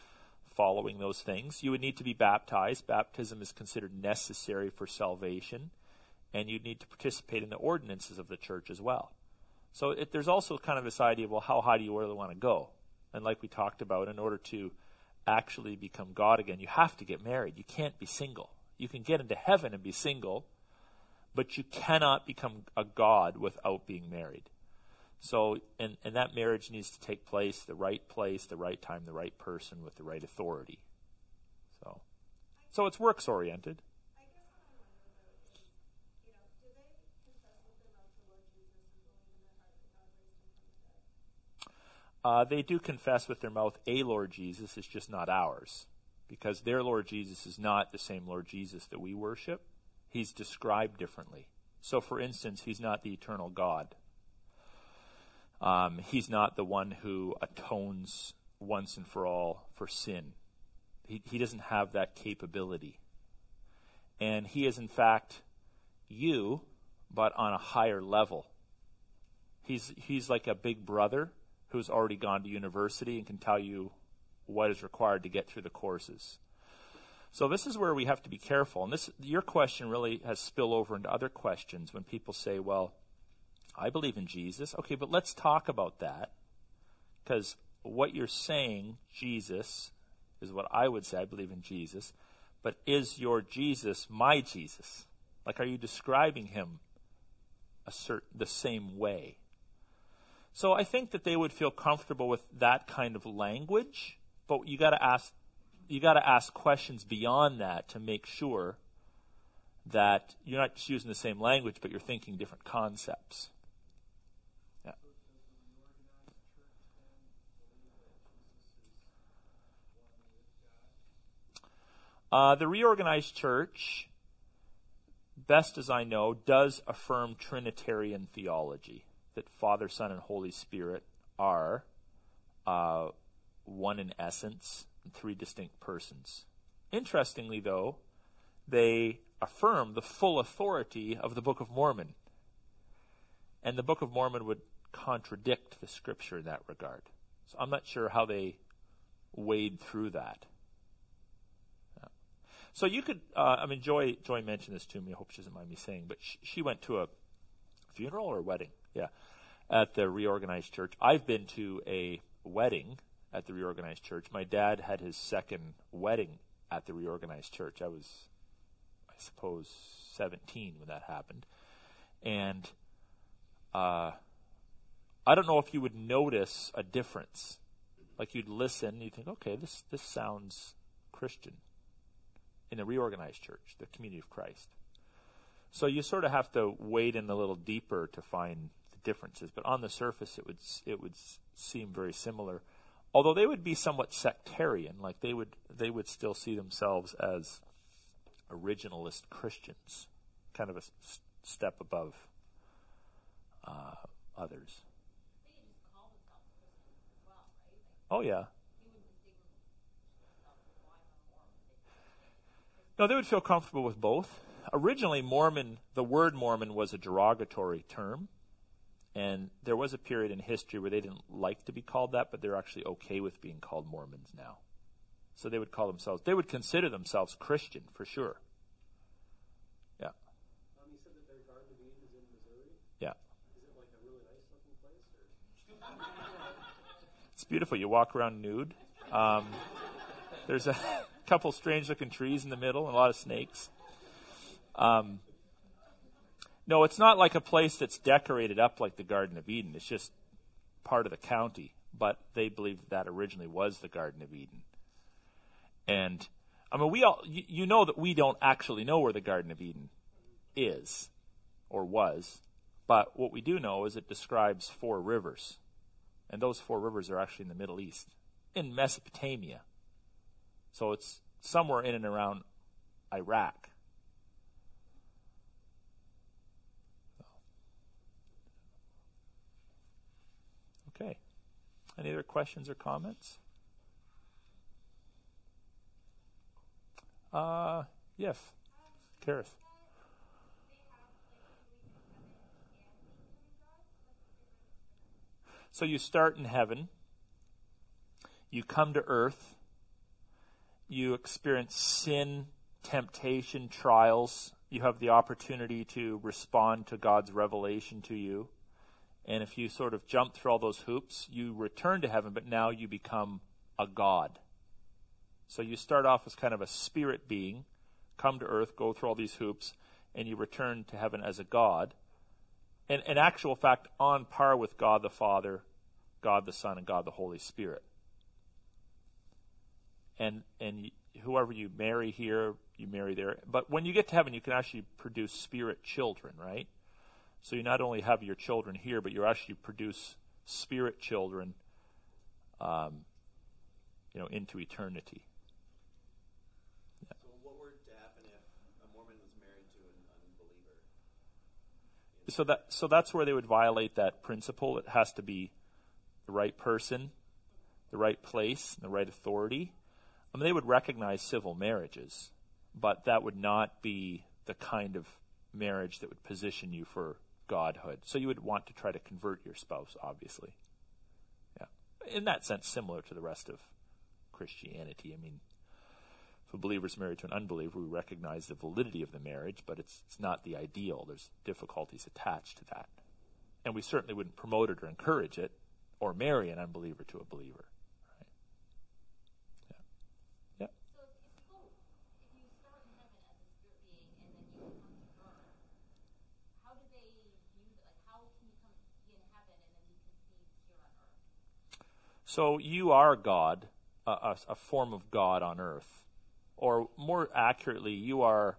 following those things. You would need to be baptized. Baptism is considered necessary for salvation. And you'd need to participate in the ordinances of the church as well. So it, there's also kind of this idea of, well, how high do you really want to go? And like we talked about, in order to actually become God again, you have to get married. You can't be single. You can get into heaven and be single, but you cannot become a God without being married. So, and, and that marriage needs to take place, the right place, the right time, the right person with the right authority. So, so it's works oriented. Uh, they do confess with their mouth a Lord Jesus, it's just not ours. Because their Lord Jesus is not the same Lord Jesus that we worship. He's described differently. So, for instance, he's not the eternal God. Um, he's not the one who atones once and for all for sin. He, he doesn't have that capability. And he is, in fact, you, but on a higher level. He's, he's like a big brother who's already gone to university and can tell you what is required to get through the courses. So this is where we have to be careful. And this, your question really has spill over into other questions when people say, well, I believe in Jesus. Okay, but let's talk about that. Because what you're saying, Jesus, is what I would say. I believe in Jesus. But is your Jesus my Jesus? Like, are you describing him a certain, the same way? So I think that they would feel comfortable with that kind of language, but you got to ask you got to ask questions beyond that to make sure that you're not just using the same language, but you're thinking different concepts. Uh, the reorganized church, best as I know, does affirm Trinitarian theology that Father, Son, and Holy Spirit are uh, one in essence, three distinct persons. Interestingly, though, they affirm the full authority of the Book of Mormon. And the Book of Mormon would contradict the Scripture in that regard. So I'm not sure how they wade through that. So you could, uh, I mean, Joy Joy mentioned this to me. I hope she doesn't mind me saying, but she, she went to a funeral or wedding yeah, at the reorganized church. I've been to a wedding at the reorganized church. My dad had his second wedding at the reorganized church. I was, I suppose, 17 when that happened. And uh, I don't know if you would notice a difference. Like you'd listen, you think, okay, this, this sounds Christian in the reorganized church, the community of Christ. So you sort of have to wade in a little deeper to find the differences, but on the surface it would it would seem very similar. Although they would be somewhat sectarian, like they would they would still see themselves as originalist Christians, kind of a s- step above uh, others. Oh yeah. No, they would feel comfortable with both. Originally, Mormon, the word Mormon was a derogatory term. And there was a period in history where they didn't like to be called that, but they're actually okay with being called Mormons now. So they would call themselves, they would consider themselves Christian for sure. Yeah. Um, you said that their Garden of Eden is in Missouri? Yeah. Is it like a really nice looking place? Or? it's beautiful. You walk around nude. Um, there's a couple strange looking trees in the middle and a lot of snakes. Um, no, it's not like a place that's decorated up like the Garden of Eden. It's just part of the county. But they believe that, originally was the Garden of Eden. And I mean, we all you, you know that we don't actually know where the Garden of Eden is or was, but what we do know is it describes four rivers, and those four rivers are actually in the Middle East, in Mesopotamia. So it's somewhere in and around Iraq. Okay. Any other questions or comments? Uh, yes. Karis. So you start in heaven, you come to earth, you experience sin, temptation, trials. You have the opportunity to respond to God's revelation to you. And if you sort of jump through all those hoops, you return to heaven, but now you become a God. So you start off as kind of a spirit being, come to earth, go through all these hoops, and you return to heaven as a God. And in actual fact, on par with God the Father, God the Son, and God the Holy Spirit. And and whoever you marry here, you marry there. But when you get to heaven, you can actually produce spirit children, right? So you not only have your children here, but you actually produce spirit children, um, you know, into eternity. Yeah. So what were to happen if a Mormon was married to an unbeliever? So that so that's where they would violate that principle. It has to be the right person, the right place, the right authority. I mean, they would recognize civil marriages, but that would not be the kind of marriage that would position you for godhood. So you would want to try to convert your spouse, obviously. Yeah. In that sense, similar to the rest of Christianity. I mean, if a believer is married to an unbeliever, we recognize the validity of the marriage, but it's, it's not the ideal. There's difficulties attached to that. And we certainly wouldn't promote it or encourage it or marry an unbeliever to a believer. So you are God, a, a, form of God on earth. Or more accurately, you are,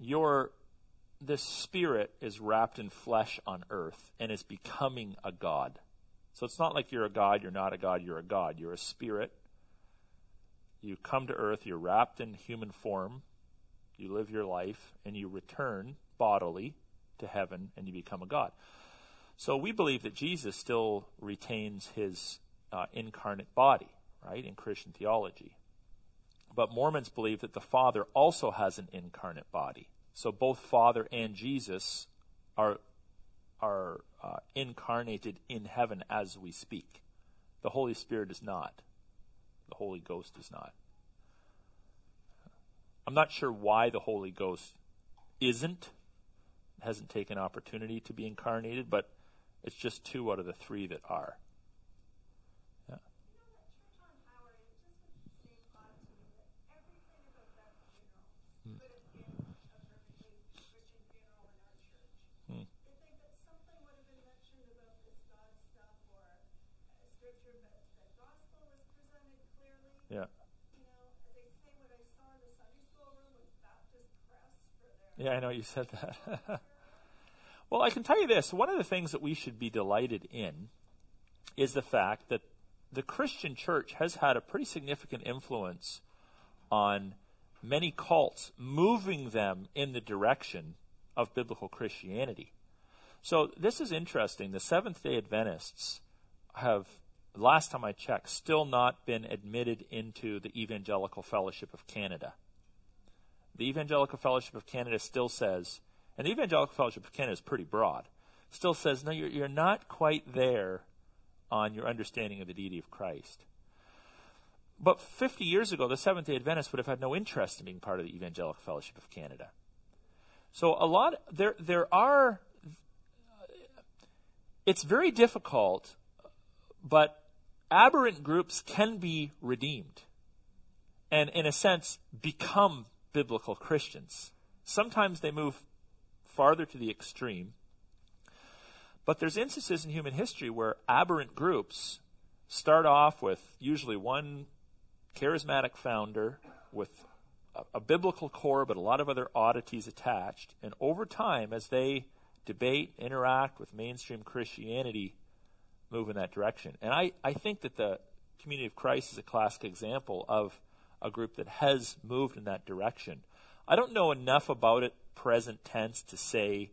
your, this spirit is wrapped in flesh on earth and is becoming a God. So it's not like you're a God, you're not a God, you're a God. You're a spirit. You come to earth, you're wrapped in human form, you live your life, and you return bodily to heaven and you become a God. So we believe that Jesus still retains his uh, incarnate body, right, in Christian theology. But Mormons believe that the Father also has an incarnate body. So both Father and Jesus are are uh, incarnated in heaven as we speak. The Holy Spirit is not. The Holy Ghost is not. I'm not sure why the Holy Ghost isn't, hasn't taken opportunity to be incarnated, but it's just two out of the three that are. Yeah. Yeah, I know you said that. Well, I can tell you this. One of the things that we should be delighted in is the fact that the Christian church has had a pretty significant influence on many cults, moving them in the direction of biblical Christianity. So this is interesting. The Seventh day Adventists have, last time I checked, still not been admitted into the Evangelical Fellowship of Canada. The Evangelical Fellowship of Canada still says, and the Evangelical Fellowship of Canada is pretty broad, still says, no, you're, you're not quite there on your understanding of the deity of Christ. But 50 years ago, the Seventh day Adventists would have had no interest in being part of the Evangelical Fellowship of Canada. So a lot, there, there are, it's very difficult, but aberrant groups can be redeemed and, in a sense, become biblical Christians. Sometimes they move farther to the extreme. But there's instances in human history where aberrant groups start off with usually one charismatic founder with a, a, biblical core, but a lot of other oddities attached. And over time, as they debate, interact with mainstream Christianity, move in that direction. And I, I think that the Community of Christ is a classic example of a group that has moved in that direction. I don't know enough about it present tense to say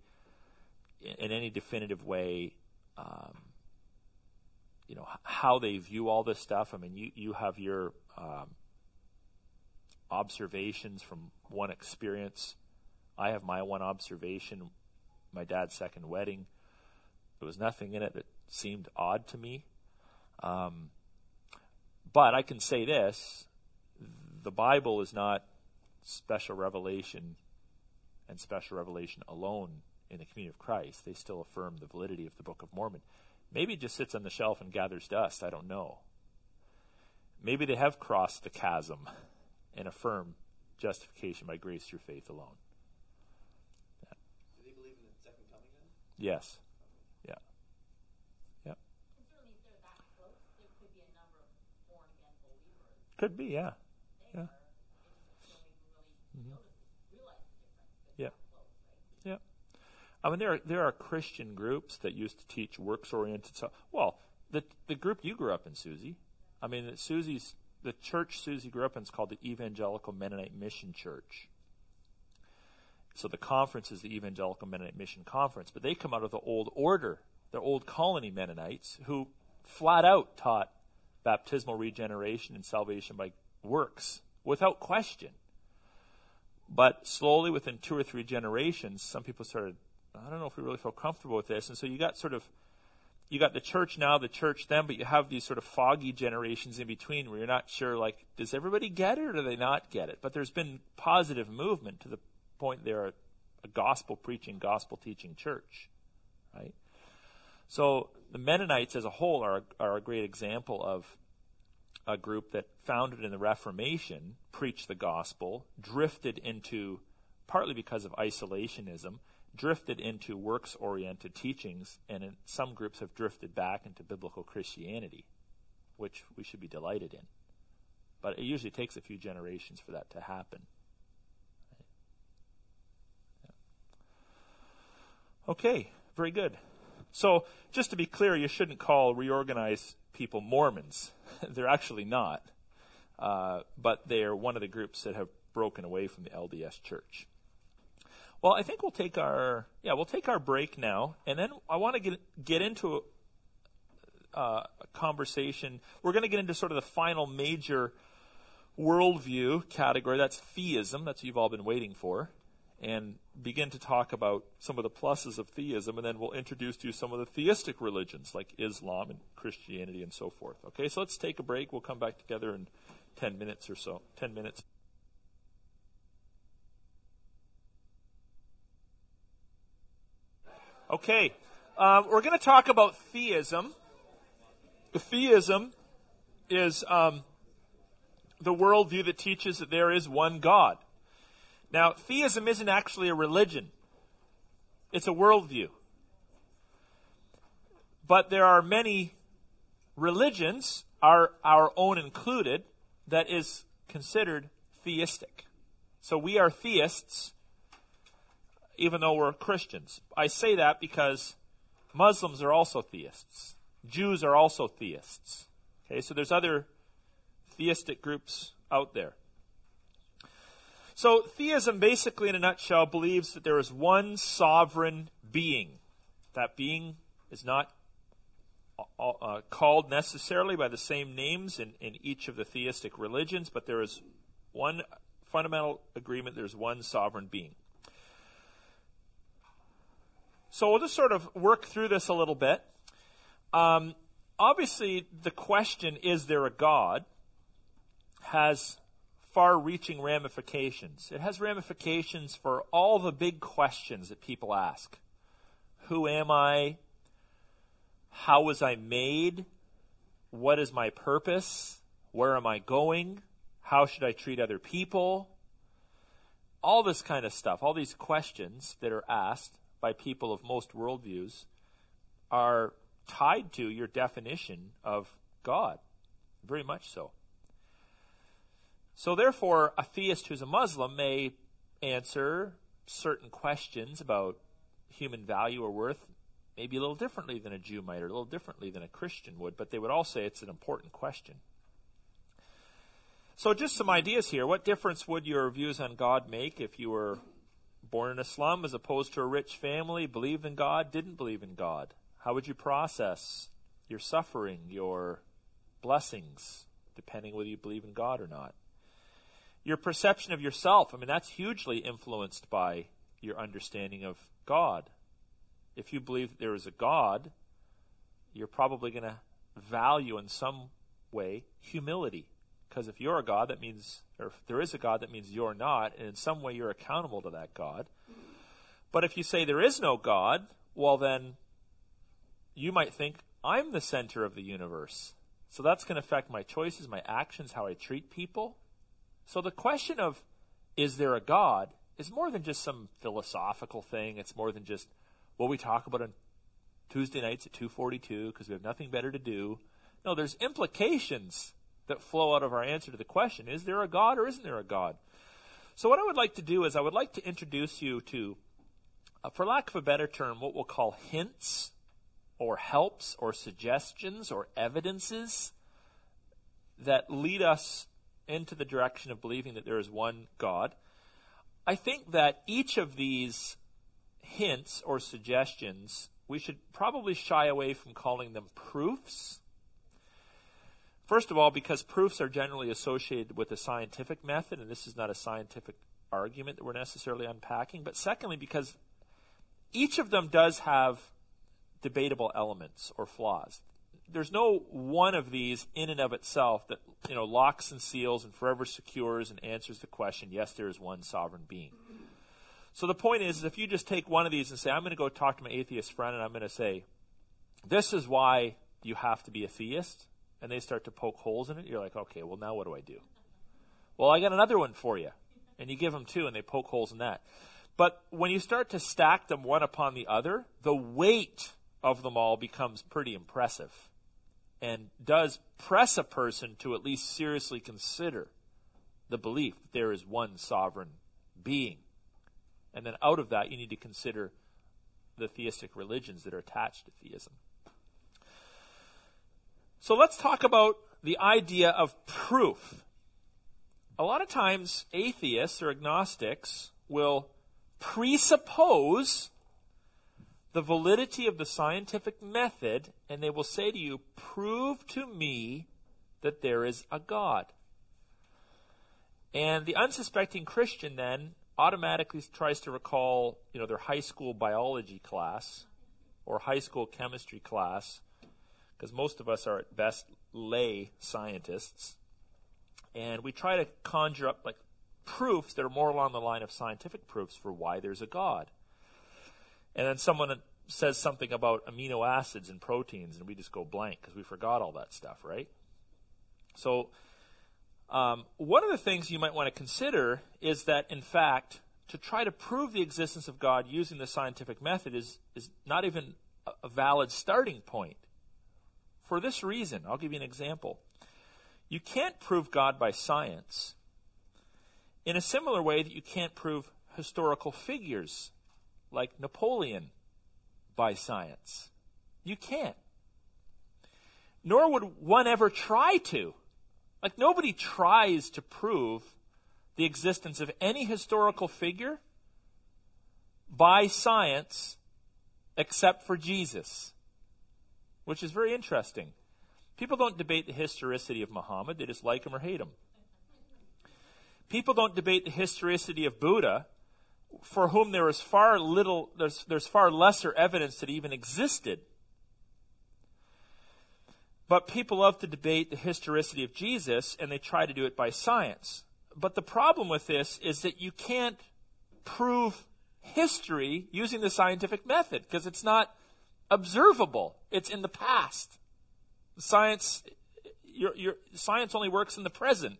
in, any definitive way, um, you know, how they view all this stuff. I mean, you, you have your um, observations from one experience. I have my one observation, my dad's second wedding. There was nothing in it that seemed odd to me. Um, but I can say this the Bible is not special revelation and special revelation alone in the community of Christ. They still affirm the validity of the Book of Mormon. Maybe it just sits on the shelf and gathers dust. I don't know. Maybe they have crossed the chasm and affirm justification by grace through faith alone. Yeah. Do they believe in the second coming then? Yes. Yeah. Yeah. Could be, yeah. Yeah. Mm-hmm. Yeah. Yeah. I mean, there are, there are Christian groups that used to teach works oriented. So, well, the the group you grew up in, Susie. I mean, Susie's the church Susie grew up in is called the Evangelical Mennonite Mission Church. So the conference is the Evangelical Mennonite Mission Conference, but they come out of the old order, the old colony Mennonites, who flat out taught baptismal regeneration and salvation by works without question. But slowly, within two or three generations, some people started, I don't know if we really feel comfortable with this. And so you got sort of you got the church now, the church then, but you have these sort of foggy generations in between where you're not sure, like, does everybody get it or do they not get it? But there's been positive movement to the point they're a, a gospel preaching, gospel teaching church, right? So the Mennonites as a whole are, are a great example of a group that founded in the Reformation, preached the gospel, drifted into, partly because of isolationism, drifted into works oriented teachings, and some groups have drifted back into biblical Christianity, which we should be delighted in. But it usually takes a few generations for that to happen. Okay, very good. So, just to be clear, you shouldn't call reorganized people Mormons. they're actually not. Uh, but they're one of the groups that have broken away from the LDS church. Well, I think we'll take our yeah we'll take our break now, and then I want to get get into a, uh, a conversation. We're going to get into sort of the final major worldview category. That's theism. That's what you've all been waiting for, and begin to talk about some of the pluses of theism, and then we'll introduce to you some of the theistic religions like Islam and Christianity and so forth. Okay, so let's take a break. We'll come back together in ten minutes or so. Ten minutes. Okay, uh, we're going to talk about theism. Theism is um, the worldview that teaches that there is one God. Now, theism isn't actually a religion, it's a worldview. But there are many religions, our, our own included, that is considered theistic. So we are theists even though we're Christians. I say that because Muslims are also theists. Jews are also theists. Okay, so there's other theistic groups out there. So theism basically in a nutshell believes that there is one sovereign being. That being is not uh, uh, called necessarily by the same names in, in each of the theistic religions, but there is one fundamental agreement there's one sovereign being. So we'll just sort of work through this a little bit. Um, obviously, the question, is there a God, has far reaching ramifications. It has ramifications for all the big questions that people ask Who am I? How was I made? What is my purpose? Where am I going? How should I treat other people? All this kind of stuff, all these questions that are asked by people of most worldviews are tied to your definition of God. Very much so. So, therefore, a theist who's a Muslim may answer certain questions about human value or worth maybe a little differently than a Jew might or a little differently than a Christian would, but they would all say it's an important question. So, just some ideas here. What difference would your views on God make if you were born in a slum as opposed to a rich family, believed in God, didn't believe in God? How would you process your suffering, your blessings, depending whether you believe in God or not? Your perception of yourself, I mean, that's hugely influenced by your understanding of God. If you believe that there is a God, you're probably going to value in some way humility. Because if you're a God, that means, or if there is a God, that means you're not, and in some way you're accountable to that God. But if you say there is no God, well, then you might think, I'm the center of the universe. So that's going to affect my choices, my actions, how I treat people. So the question of, is there a God, is more than just some philosophical thing. It's more than just what we talk about on Tuesday nights at 242 because we have nothing better to do. No, there's implications that flow out of our answer to the question, is there a God or isn't there a God? So what I would like to do is I would like to introduce you to, uh, for lack of a better term, what we'll call hints or helps or suggestions or evidences that lead us into the direction of believing that there is one God. I think that each of these hints or suggestions, we should probably shy away from calling them proofs. First of all, because proofs are generally associated with a scientific method, and this is not a scientific argument that we're necessarily unpacking. But secondly, because each of them does have debatable elements or flaws. There's no one of these in and of itself that you know locks and seals and forever secures and answers the question, yes, there is one sovereign being. So the point is, if you just take one of these and say, I'm going to go talk to my atheist friend and I'm going to say, this is why you have to be a theist, and they start to poke holes in it, you're like, okay, well, now what do I do? Well, I got another one for you. And you give them two, and they poke holes in that. But when you start to stack them one upon the other, the weight of them all becomes pretty impressive and does press a person to at least seriously consider the belief that there is one sovereign being. And then out of that, you need to consider the theistic religions that are attached to theism. So let's talk about the idea of proof. A lot of times, atheists or agnostics will presuppose the validity of the scientific method, and they will say to you, Prove to me that there is a God. And the unsuspecting Christian then automatically tries to recall, you know, their high school biology class or high school chemistry class, because most of us are at best lay scientists. And we try to conjure up like proofs that are more along the line of scientific proofs for why there's a God and then someone says something about amino acids and proteins, and we just go blank because we forgot all that stuff, right? So, um, one of the things you might want to consider is that, in fact, to try to prove the existence of God using the scientific method is, is not even a, a valid starting point. For this reason, I'll give you an example. You can't prove God by science in a similar way that you can't prove historical figures like Napoleon by science. You can't. Nor would one ever try to. Like nobody tries to prove the existence of any historical figure by science except for Jesus, which is very interesting. People don't debate the historicity of Muhammad, they just like him or hate him. People don't debate the historicity of Buddha, for whom there is far little, there's, there's far lesser evidence that he even existed. But people love to debate the historicity of Jesus, and they try to do it by science. But the problem with this is that you can't prove history using the scientific method because it's not observable. It's in the past. Science, your, your, science only works in the present.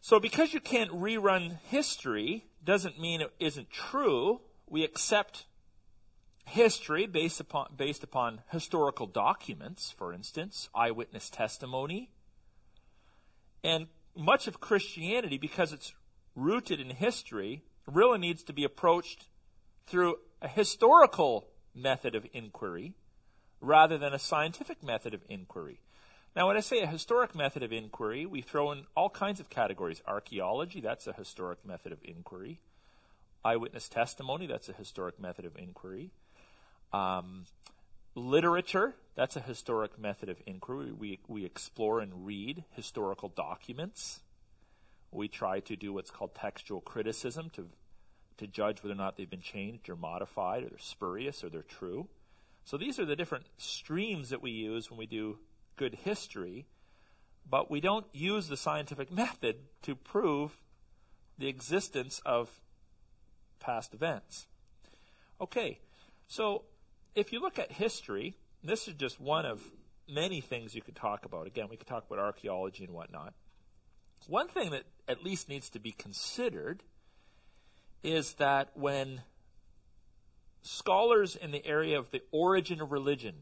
So because you can't rerun history doesn't mean it isn't true. We accept history based upon, based upon historical documents, for instance, eyewitness testimony. And much of Christianity, because it's rooted in history, really needs to be approached through a historical method of inquiry rather than a scientific method of inquiry. Now, when I say a historic method of inquiry, we throw in all kinds of categories. Archaeology, that's a historic method of inquiry. Eyewitness testimony, that's a historic method of inquiry. Um, literature, that's a historic method of inquiry. We, we explore and read historical documents. We try to do what's called textual criticism to, to judge whether or not they've been changed or modified or they're spurious or they're true. So these are the different streams that we use when we do good history, but we don't use the scientific method to prove the existence of past events. Okay, so if you look at history, this is just one of many things you could talk about. Again, we could talk about archaeology and whatnot. One thing that at least needs to be considered is that when scholars in the area of the origin of religion,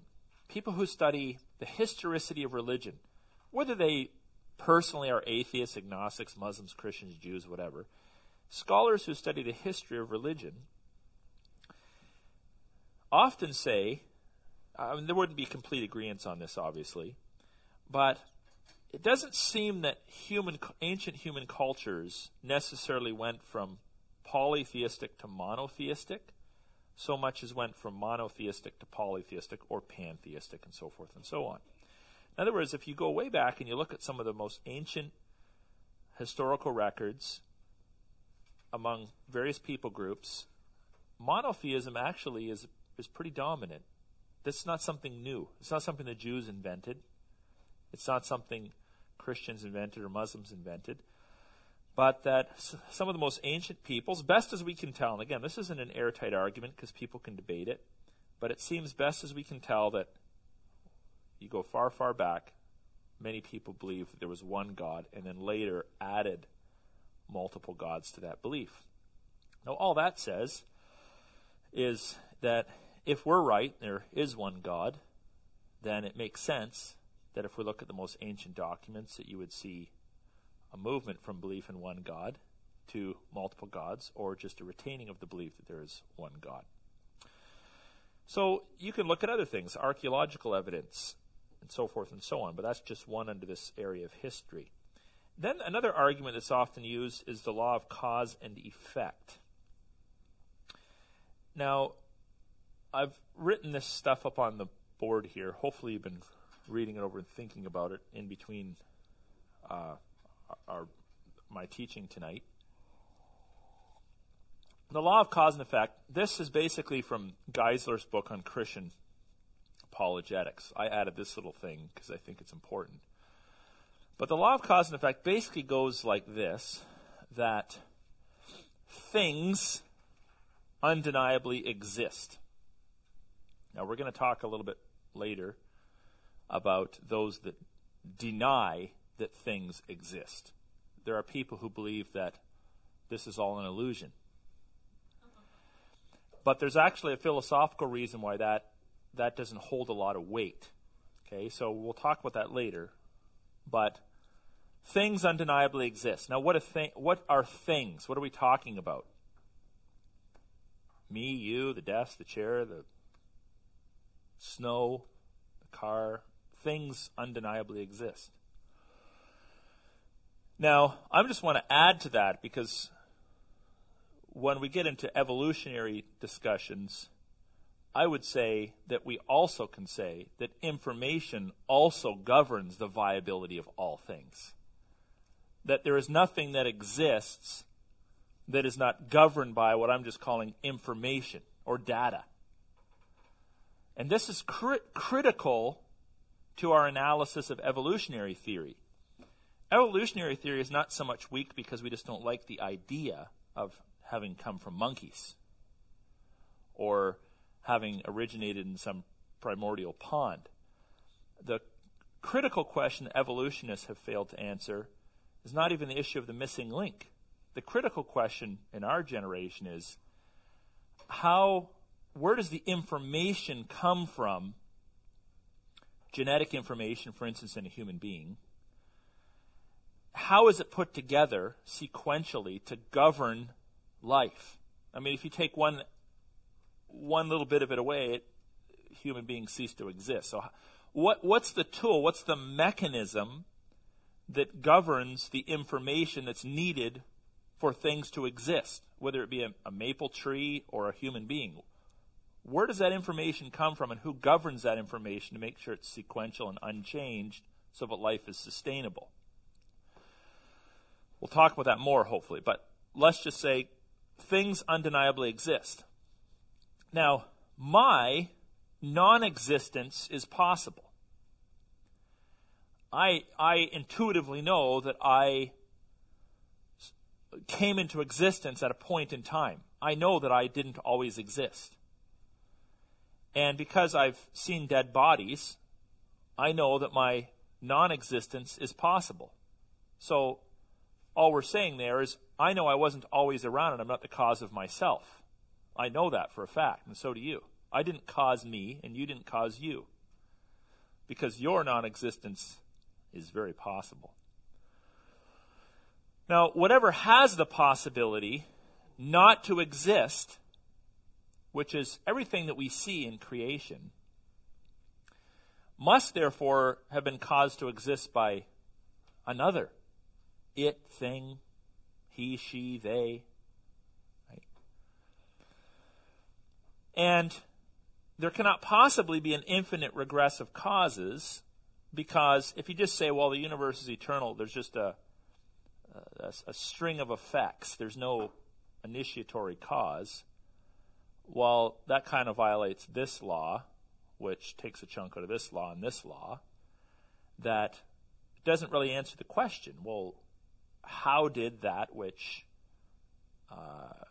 people who study the historicity of religion, whether they personally are atheists, agnostics, Muslims, Christians, Jews, whatever, scholars who study the history of religion often say, I mean, there wouldn't be complete agreement on this, obviously, but it doesn't seem that human, ancient human cultures necessarily went from polytheistic to monotheistic so much as went from monotheistic to polytheistic or pantheistic and so forth and so on. In other words, if you go way back and you look at some of the most ancient historical records among various people groups, monotheism actually is, is pretty dominant. This is not something new. It's not something the Jews invented. It's not something Christians invented or Muslims invented but that some of the most ancient peoples, best as we can tell, and again, this isn't an airtight argument because people can debate it, but it seems best as we can tell that you go far, far back, many people believe that there was one God, and then later added multiple gods to that belief. Now, all that says is that if we're right, there is one God, then it makes sense that if we look at the most ancient documents, that you would see a movement from belief in one God to multiple gods, or just a retaining of the belief that there is one God. So you can look at other things, archaeological evidence, and so forth and so on, but that's just one under this area of history. Then another argument that's often used is the law of cause and effect. Now, I've written this stuff up on the board here. Hopefully, you've been reading it over and thinking about it in between uh, our, my teaching tonight. The law of cause and effect, this is basically from Geisler's book on Christian apologetics. I added this little thing because I think it's important. But the law of cause and effect basically goes like this that things undeniably exist. Now, we're going to talk a little bit later about those that deny that things exist. There are people who believe that this is all an illusion. But there's actually a philosophical reason why that, that doesn't hold a lot of weight. Okay, so we'll talk about that later. But things undeniably exist. Now, what, thing, what are things? What are we talking about? Me, you, the desk, the chair, the snow, the car, things undeniably exist. Now, I just want to add to that because when we get into evolutionary discussions, I would say that we also can say that information also governs the viability of all things. That there is nothing that exists that is not governed by what I'm just calling information or data. And this is cri- critical to our analysis of evolutionary theory. Evolutionary theory is not so much weak because we just don't like the idea of having come from monkeys or having originated in some primordial pond. The critical question evolutionists have failed to answer is not even the issue of the missing link. The critical question in our generation is how, where does the information come from? Genetic information, for instance, in a human being how is it put together sequentially to govern life? I mean, if you take one one little bit of it away, it, human beings cease to exist. So, what what's the tool? What's the mechanism that governs the information that's needed for things to exist, whether it be a, a maple tree or a human being? Where does that information come from, and who governs that information to make sure it's sequential and unchanged so that life is sustainable? We'll talk about that more, hopefully, but let's just say things undeniably exist. Now, my non existence is possible. I, I intuitively know that I came into existence at a point in time. I know that I didn't always exist. And because I've seen dead bodies, I know that my non existence is possible. So all we're saying there is, I know I wasn't always around and I'm not the cause of myself. I know that for a fact, and so do you. I didn't cause me, and you didn't cause you. Because your non existence is very possible. Now, whatever has the possibility not to exist, which is everything that we see in creation, must therefore have been caused to exist by another it, thing, he, she, they. Right? And there cannot possibly be an infinite regress of causes because if you just say, well, the universe is eternal, there's just a, a, a string of effects. There's no initiatory cause. Well, that kind of violates this law, which takes a chunk out of this law and this law, that doesn't really answer the question. Well, how did that which uh,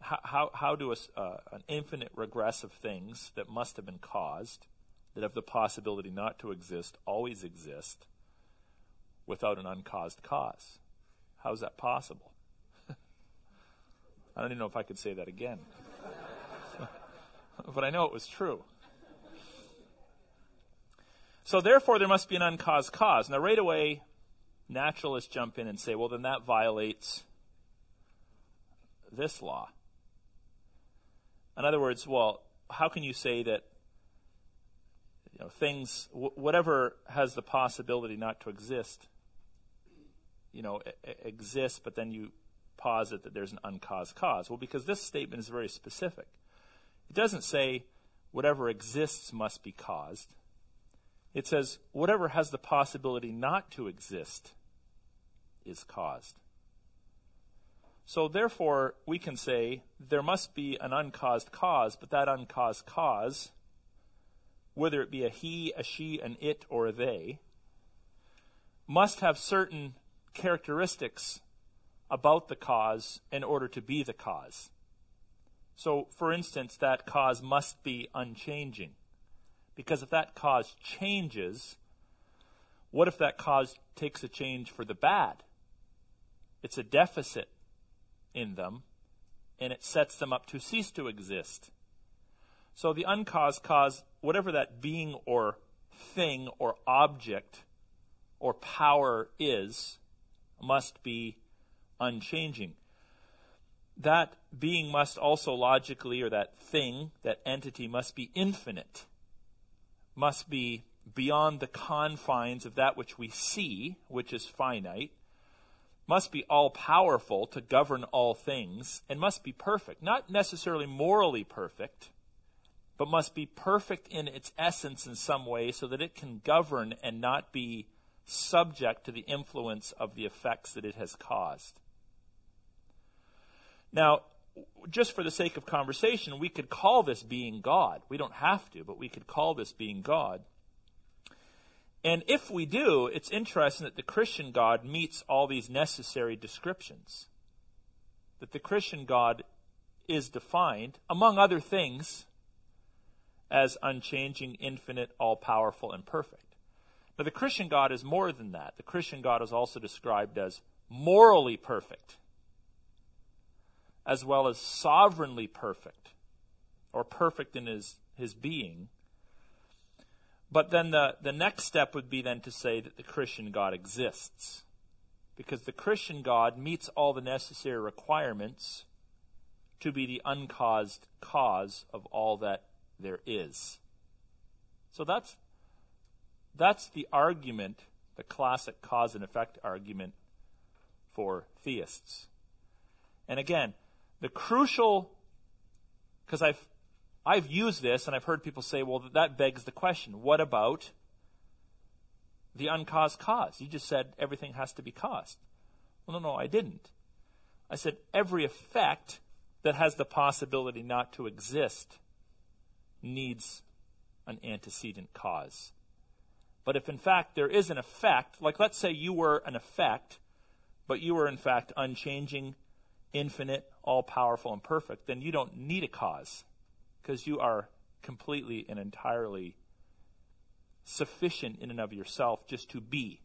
how, how do a, uh, an infinite regress of things that must have been caused, that have the possibility not to exist, always exist without an uncaused cause? How is that possible? I don't even know if I could say that again. but I know it was true. So therefore, there must be an uncaused cause. Now, right away, naturalists jump in and say, well, then that violates this law. In other words, well, how can you say that you know, things, w- whatever has the possibility not to exist, you know, exists, but then you posit that there's an uncaused cause? Well, because this statement is very specific. It doesn't say whatever exists must be caused. It says whatever has the possibility not to exist is caused. So therefore, we can say there must be an uncaused cause, but that uncaused cause, whether it be a he, a she, an it, or a they, must have certain characteristics about the cause in order to be the cause. So, for instance, that cause must be unchanging. Because if that cause changes, what if that cause takes a change for the bad? It's a deficit in them, and it sets them up to cease to exist. So the uncaused cause, whatever that being or thing or object or power is, must be unchanging. that being must also logically, or that thing, that entity must be infinite, must be beyond the confines of that which we see, which is finite, must be all powerful to govern all things, and must be perfect. Not necessarily morally perfect, but must be perfect in its essence in some way so that it can govern and not be subject to the influence of the effects that it has caused. Now, just for the sake of conversation, we could call this being God. We don't have to, but we could call this being God. And if we do, it's interesting that the Christian God meets all these necessary descriptions. That the Christian God is defined, among other things, as unchanging, infinite, all powerful, and perfect. Now, the Christian God is more than that. The Christian God is also described as morally perfect, as well as sovereignly perfect, or perfect in his, his being. But then the, the next step would be then to say that the Christian God exists. Because the Christian God meets all the necessary requirements to be the uncaused cause of all that there is. So that's that's the argument, the classic cause and effect argument for theists. And again, the crucial because I've I've used this and I've heard people say, well, that begs the question: What about the uncaused cause? You just said everything has to be caused. Well, no, no, I didn't. I said every effect that has the possibility not to exist needs an antecedent cause. But if in fact there is an effect, like let's say you were an effect, but you were in fact unchanging, infinite, all powerful, and perfect, then you don't need a cause because you are completely and entirely sufficient in and of yourself just to be.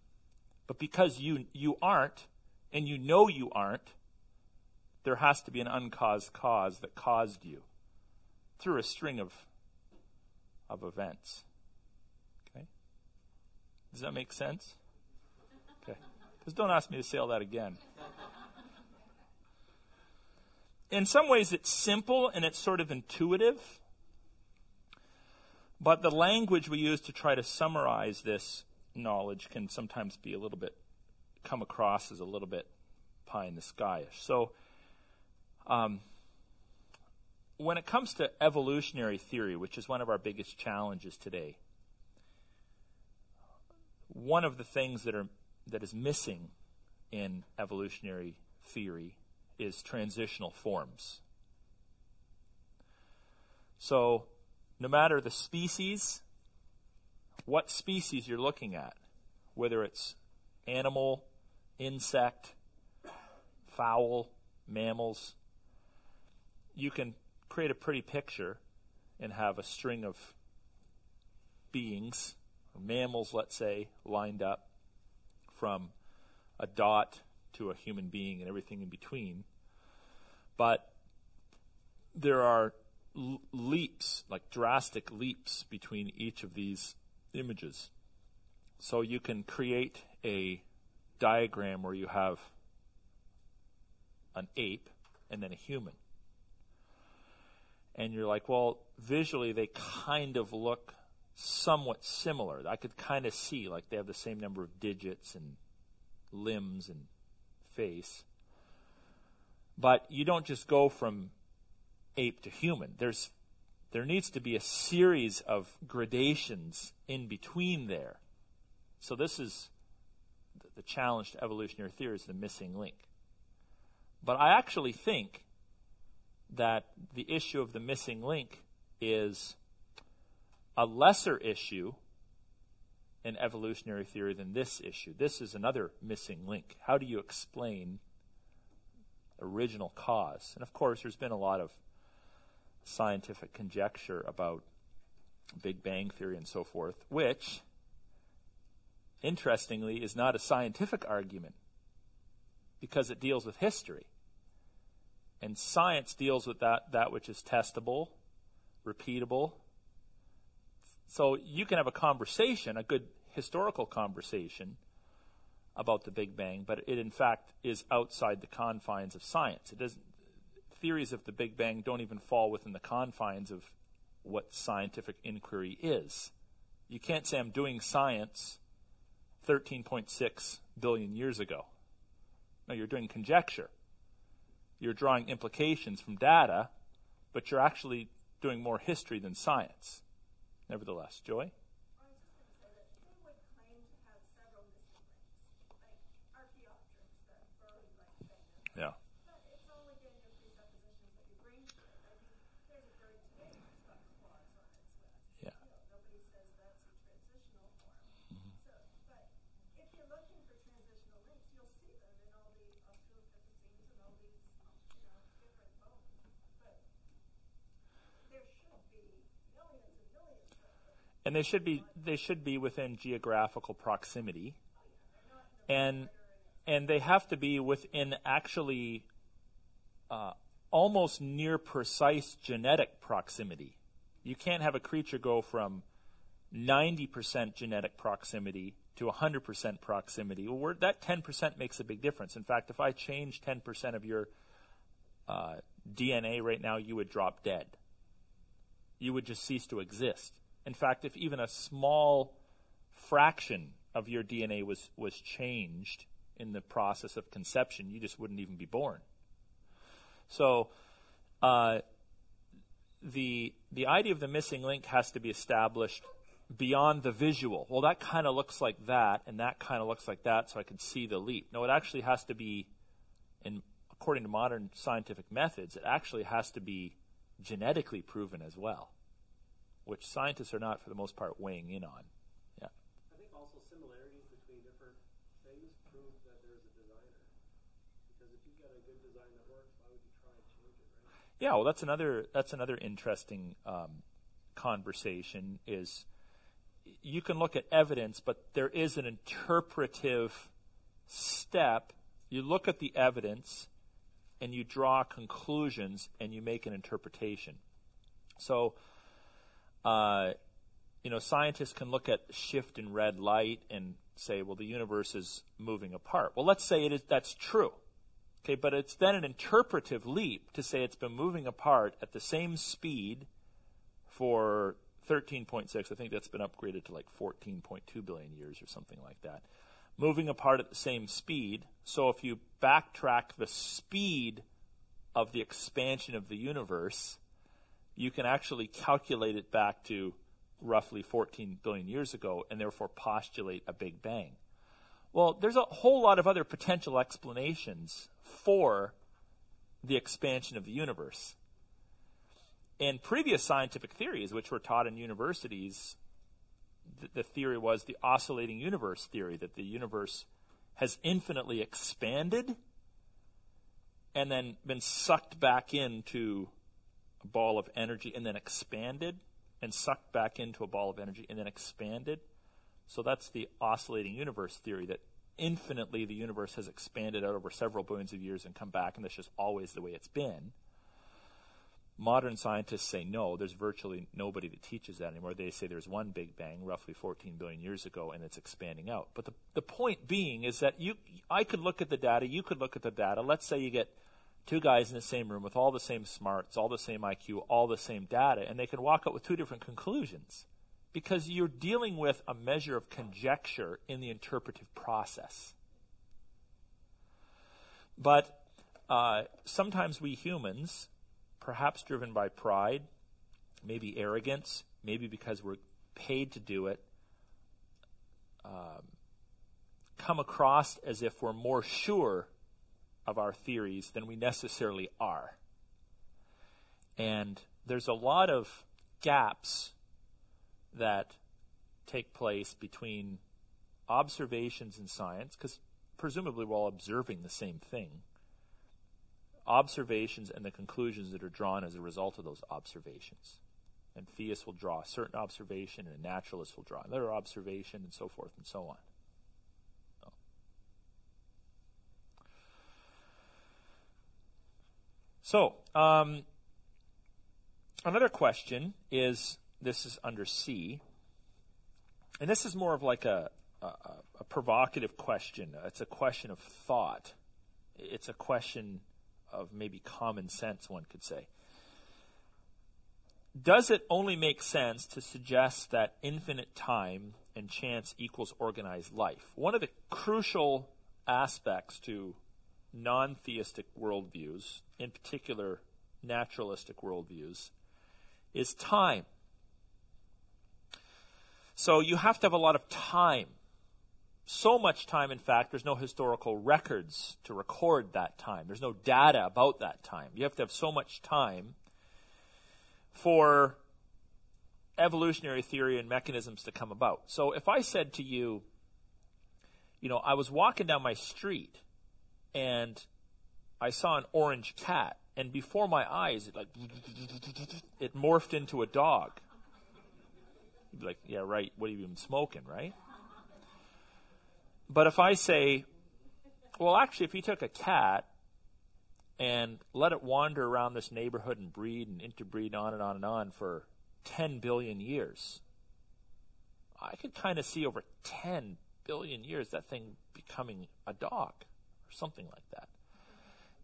But because you, you aren't, and you know you aren't, there has to be an uncaused cause that caused you through a string of of events. Okay? Does that make sense? Okay. Because don't ask me to say all that again. In some ways, it's simple and it's sort of intuitive. But the language we use to try to summarize this knowledge can sometimes be a little bit, come across as a little bit pie in the skyish. So, um, when it comes to evolutionary theory, which is one of our biggest challenges today, one of the things that are that is missing in evolutionary theory is transitional forms. So, no matter the species, what species you're looking at, whether it's animal, insect, fowl, mammals, you can create a pretty picture and have a string of beings, mammals, let's say, lined up from a dot to a human being and everything in between. But there are l- leaps, like drastic leaps, between each of these images. So you can create a diagram where you have an ape and then a human and you're like, well, visually they kind of look somewhat similar. I could kind of see like they have the same number of digits and limbs and face. But you don't just go from ape to human. There's there needs to be a series of gradations in between there. So this is the challenge to evolutionary theory is the missing link. But I actually think that the issue of the missing link is a lesser issue in evolutionary theory than this issue. This is another missing link. How do you explain original cause? And of course, there's been a lot of scientific conjecture about Big Bang theory and so forth, which, interestingly, is not a scientific argument because it deals with history. And science deals with that, that which is testable, repeatable. So you can have a conversation, a good historical conversation about the Big Bang, but it in fact is outside the confines of science. It doesn't, theories of the Big Bang don't even fall within the confines of what scientific inquiry is. You can't say I'm doing science 13.6 billion years ago. No, you're doing conjecture. You're drawing implications from data, but you're actually doing more history than science. Nevertheless, Joy? Them. And they should be they should be within geographical proximity. And and they have to be within actually uh, almost near precise genetic proximity. You can't have a creature go from 90% genetic proximity to 100% proximity. Well, that 10% makes a big difference. In fact, if I change 10% of your uh, DNA right now, you would drop dead. You would just cease to exist. In fact, if even a small fraction of your DNA was, was changed in the process of conception, you just wouldn't even be born. So, uh, the the idea of the missing link has to be established beyond the visual. Well, that kind of looks like that, and that kind of looks like that, so I can see the leap. No, it actually has to be, in according to modern scientific methods, it actually has to be genetically proven as well, which scientists are not, for the most part, weighing in on. Yeah. I think also similarities between different things prove that there's a designer. Because if you've got a good design that works, why would you try and change it, right? Yeah, well, that's another that's another interesting um, conversation. Is you can look at evidence, but there is an interpretive step. You look at the evidence, and you draw conclusions, and you make an interpretation. So, uh, you know, scientists can look at shift in red light and say, well, the universe is moving apart. Well, let's say it is that's true. Okay, but it's then an interpretive leap to say it's been moving apart at the same speed for 13.6. I think that's been upgraded to like 14.2 billion years or something like that. Moving apart at the same speed. So if you backtrack the speed of the expansion of the universe, you can actually calculate it back to roughly 14 billion years ago and therefore postulate a Big Bang. Well, there's a whole lot of other potential explanations for the expansion of the universe. In previous scientific theories, which were taught in universities, the, the theory was the oscillating universe theory, that the universe has infinitely expanded and then been sucked back into a ball of energy and then expanded and sucked back into a ball of energy and then expanded. So that's the oscillating universe theory that infinitely the universe has expanded out over several billions of years and come back, and that's just always the way it's been. Modern scientists say no, there's virtually nobody that teaches that anymore. They say there's one Big Bang roughly 14 billion years ago and it's expanding out. But the, the point being is that you, I could look at the data, you could look at the data. Let's say you get two guys in the same room with all the same smarts, all the same IQ, all the same data, and they can walk out with two different conclusions because you're dealing with a measure of conjecture in the interpretive process. But uh, sometimes we humans, perhaps driven by pride, maybe arrogance, maybe because we're paid to do it, um, come across as if we're more sure of our theories than we necessarily are. And there's a lot of gaps that take place between observations in science, because presumably we're all observing the same thing, observations and the conclusions that are drawn as a result of those observations. And theists will draw a certain observation, and a naturalist will draw another observation, and so forth and so on. So, um, another question is this is under C, and this is more of like a, a, a provocative question. It's a question of thought. It's a question of maybe common sense, one could say. Does it only make sense to suggest that infinite time and chance equals organized life? One of the crucial aspects to non theistic worldviews, in particular naturalistic worldviews, is time. So you have to have a lot of time. So much time, in fact, there's no historical records to record that time. There's no data about that time. You have to have so much time for evolutionary theory and mechanisms to come about. So if I said to you, you know, I was walking down my street and I saw an orange cat, and before my eyes, it like it morphed into a dog. Like, yeah, right. What have you been smoking, right? But if I say, well, actually, if you took a cat and let it wander around this neighborhood and breed and interbreed on and on and on for 10 billion years, I could kind of see over 10 billion years that thing becoming a dog or something like that.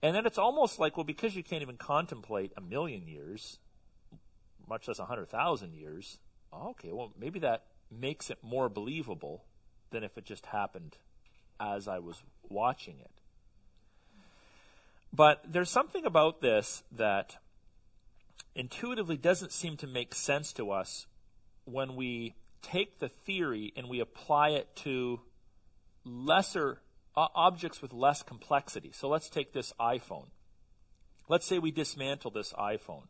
And then it's almost like, well, because you can't even contemplate a million years, much less a 100,000 years, okay, well, maybe that makes it more believable than if it just happened as I was watching it. But there's something about this that intuitively doesn't seem to make sense to us when we take the theory and we apply it to lesser uh, objects with less complexity. So let's take this iPhone. Let's say we dismantle this iPhone.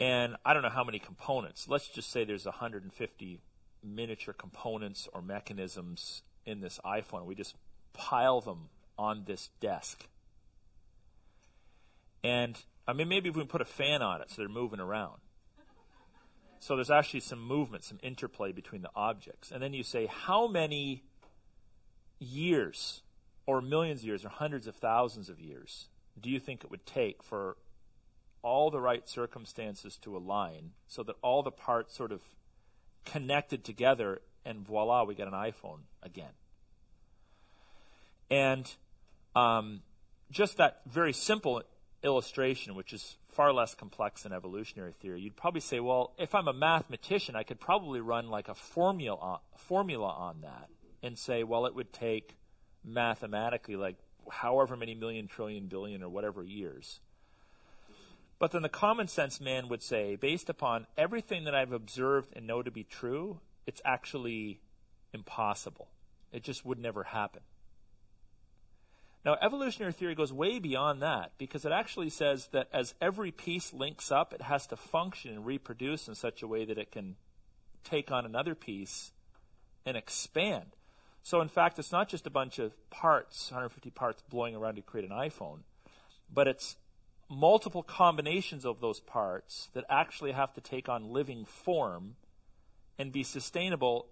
And I don't know how many components. Let's just say there's 150 miniature components or mechanisms in this iPhone. We just pile them on this desk. And I mean, maybe if we put a fan on it so they're moving around. So there's actually some movement, some interplay between the objects. And then you say, how many years, or millions of years, or hundreds of thousands of years, do you think it would take for all the right circumstances to align so that all the parts sort of connected together and voila, we get an iPhone again? And um, just that very simple illustration, which is far less complex than evolutionary theory, you'd probably say, well, if I'm a mathematician, I could probably run like a formula formula on that and say, well, it would take mathematically like however many million, trillion, billion, or whatever years. But then the common sense man would say, based upon everything that I've observed and know to be true, it's actually impossible. It just would never happen. Now, evolutionary theory goes way beyond that because it actually says that as every piece links up, it has to function and reproduce in such a way that it can take on another piece and expand. So, in fact, it's not just a bunch of parts, 150 parts blowing around to create an iPhone, but it's multiple combinations of those parts that actually have to take on living form and be sustainable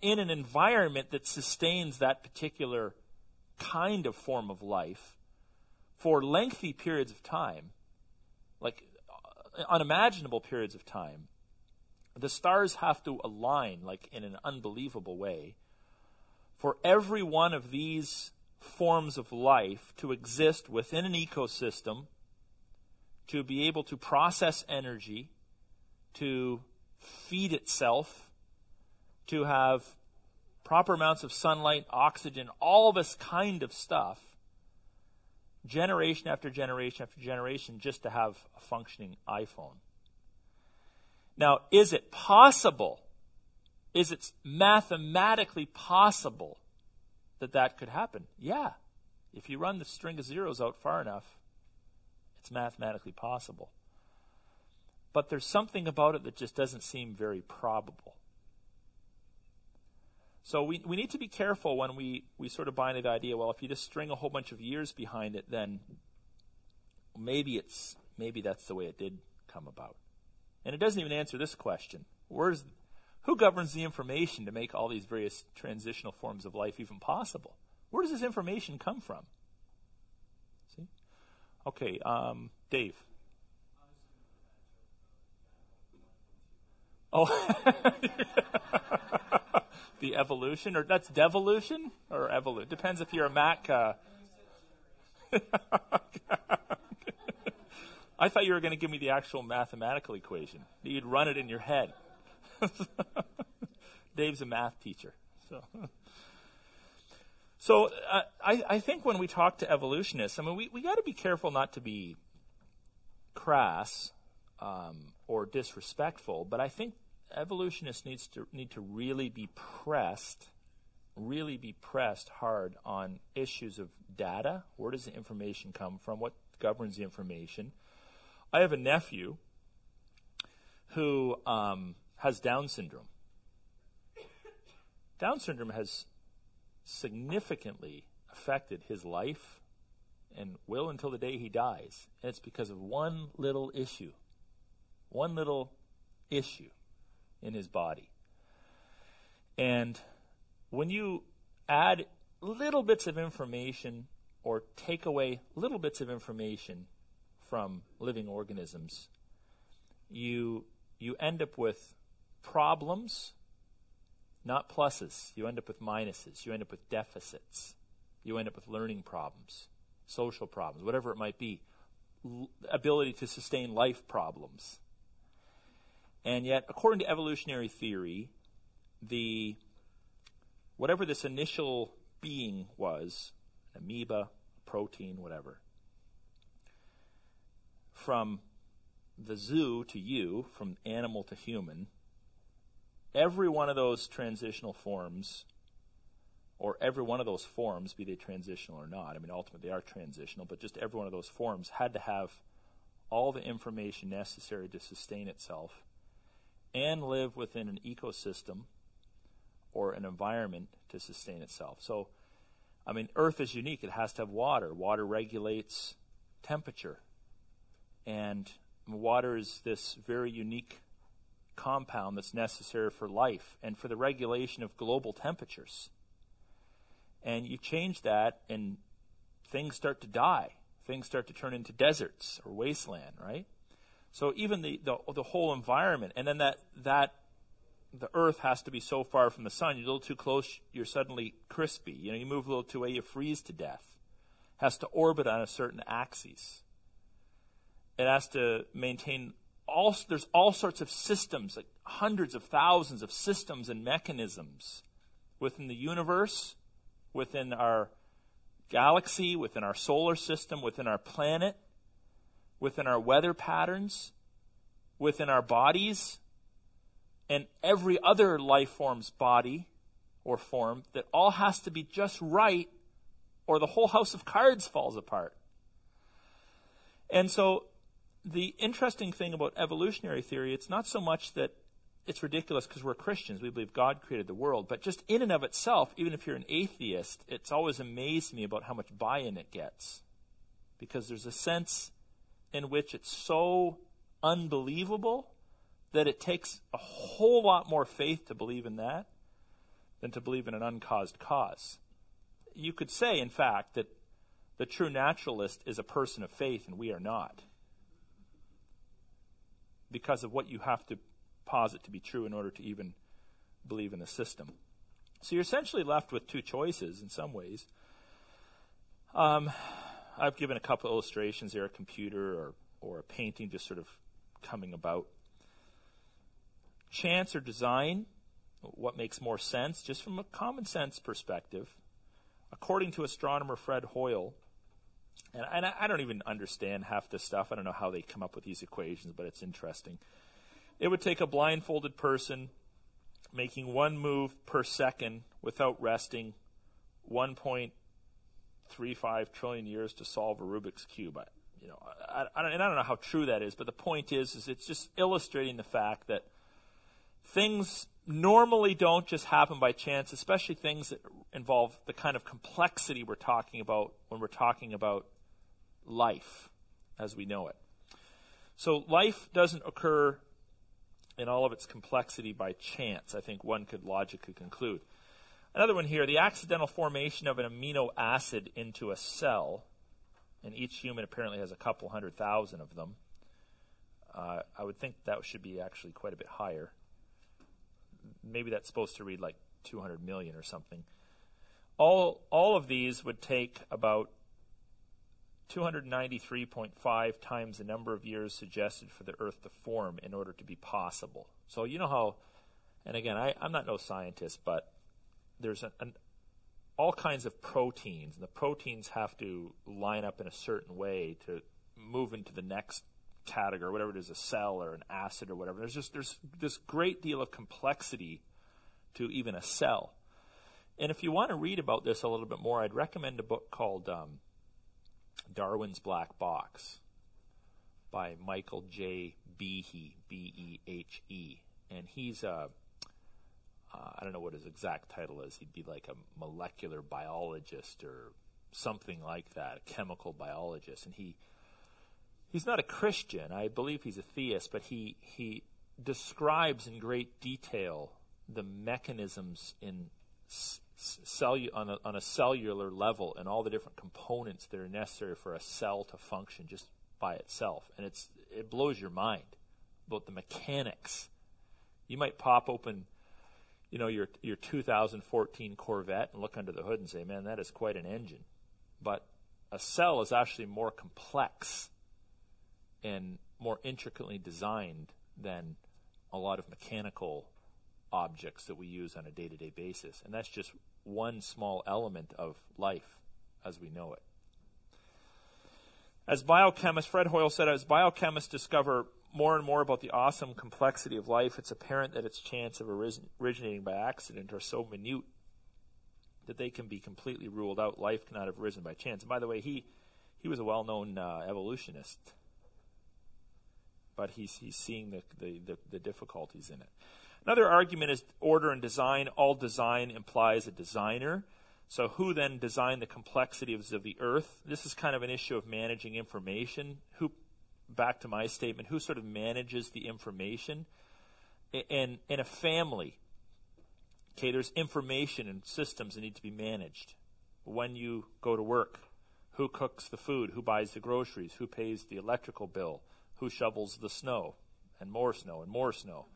in an environment that sustains that particular kind of form of life for lengthy periods of time, like uh, unimaginable periods of time. The stars have to align like in an unbelievable way for every one of these forms of life to exist within an ecosystem, to be able to process energy, to feed itself, to have proper amounts of sunlight, oxygen, all this kind of stuff, generation after generation after generation, just to have a functioning iPhone. Now, is it possible? Is it mathematically possible that that could happen? Yeah. If you run the string of zeros out far enough, it's mathematically possible. But there's something about it that just doesn't seem very probable. So we, we need to be careful when we, we sort of buy into the idea, well, if you just string a whole bunch of years behind it, then maybe it's maybe that's the way it did come about. And it doesn't even answer this question. Where's who governs the information to make all these various transitional forms of life even possible? Where does this information come from? Okay, um, Dave. Oh. the evolution, or that's devolution or evolution. Depends if you're a Mac. Uh, I thought you were going to give me the actual mathematical equation. You'd run it in your head. Dave's a math teacher. So, so uh, I, I think when we talk to evolutionists, I mean, we, we got to be careful not to be crass um, or disrespectful, but I think evolutionists needs to need to really be pressed, really be pressed hard on issues of data. Where does the information come from? What governs the information? I have a nephew who um, has Down syndrome. Down syndrome has significantly affected his life and will until the day he dies. And it's because of one little issue. One little issue in his body. And when you add little bits of information or take away little bits of information from living organisms, you you end up with problems, not pluses. You end up with minuses. You end up with deficits. You end up with learning problems, social problems, whatever it might be, L- ability to sustain life problems. And yet, according to evolutionary theory, the whatever this initial being was, an amoeba, a protein, whatever, from the zoo to you, from animal to human, every one of those transitional forms, or every one of those forms, be they transitional or not, I mean, ultimately they are transitional, but just every one of those forms had to have all the information necessary to sustain itself and live within an ecosystem or an environment to sustain itself. So, I mean, Earth is unique. It has to have water. Water regulates temperature. And water is this very unique compound that's necessary for life and for the regulation of global temperatures. And you change that, and things start to die. Things start to turn into deserts or wasteland, right? So even the, the, the whole environment, and then that, that the earth has to be so far from the sun, you're a little too close, you're suddenly crispy. You know, you move a little too away, you freeze to death. Has to orbit on a certain axis. It has to maintain all, there's all sorts of systems, like hundreds of thousands of systems and mechanisms within the universe, within our galaxy, within our solar system, within our planet within our weather patterns, within our bodies, and every other life form's body or form that all has to be just right or the whole house of cards falls apart. And so the interesting thing about evolutionary theory, it's not so much that it's ridiculous because we're Christians. We believe God created the world. But just in and of itself, even if you're an atheist, it's always amazed me about how much buy in it gets. Because there's a sense in which it's so unbelievable that it takes a whole lot more faith to believe in that than to believe in an uncaused cause. You could say, in fact, that the true naturalist is a person of faith and we are not. Because of what you have to posit to be true in order to even believe in the system. So you're essentially left with two choices in some ways. Um, I've given a couple illustrations here, a computer or, or a painting just sort of coming about. Chance or design, what makes more sense, just from a common sense perspective. According to astronomer Fred Hoyle, and, and I, I don't even understand half this stuff. I don't know how they come up with these equations, but it's interesting. It would take a blindfolded person making one move per second without resting, 1.8 three five trillion years to solve a Rubik's cube. I, you know, I, I, and I don't know how true that is, but the point is, is it's just illustrating the fact that things normally don't just happen by chance, especially things that involve the kind of complexity we're talking about when we're talking about life as we know it. So life doesn't occur in all of its complexity by chance, I think one could logically conclude. Another one here the accidental formation of an amino acid into a cell, and each human apparently has a couple hundred thousand of them. Uh, I would think that should be actually quite a bit higher. Maybe that's supposed to read like 200 million or something. All, of these would take about 293.5 times the number of years suggested for the Earth to form in order to be possible. So you know how, and again, I, I'm not no scientist, but there's an, an, all kinds of proteins, and the proteins have to line up in a certain way to move into the next category, whatever it is, a cell or an acid or whatever. There's just there's this great deal of complexity to even a cell. And if you want to read about this a little bit more, I'd recommend a book called um, Darwin's Black Box by Michael J. Behe, B E H E. And he's a, uh, I don't know what his exact title is. He'd be like a molecular biologist or something like that, a chemical biologist. And he, he's not a Christian. I believe he's a theist, but he, he describes in great detail the mechanisms in cellu- on, a, on a cellular level and all the different components that are necessary for a cell to function just by itself. And it's, it blows your mind about the mechanics. You might pop open, you know, your, your 2014 Corvette and look under the hood and say, man, that is quite an engine. But a cell is actually more complex and more intricately designed than a lot of mechanical objects that we use on a day to day basis. And that's just one small element of life as we know it. As biochemists, Fred Hoyle said, as biochemists discover more and more about the awesome complexity of life, it's apparent that its chance of originating by accident are so minute that they can be completely ruled out. Life cannot have arisen by chance. And by the way, he, he was a well known uh, evolutionist, but he's, he's seeing the, the, the, the difficulties in it. Another argument is order and design. All design implies a designer. So, who then designed the complexities of the earth? This is kind of an issue of managing information. Who, back to my statement, who sort of manages the information? In, in a family, okay, there's information and systems that need to be managed. When you go to work, who cooks the food? Who buys the groceries? Who pays the electrical bill? Who shovels the snow? And more snow and more snow.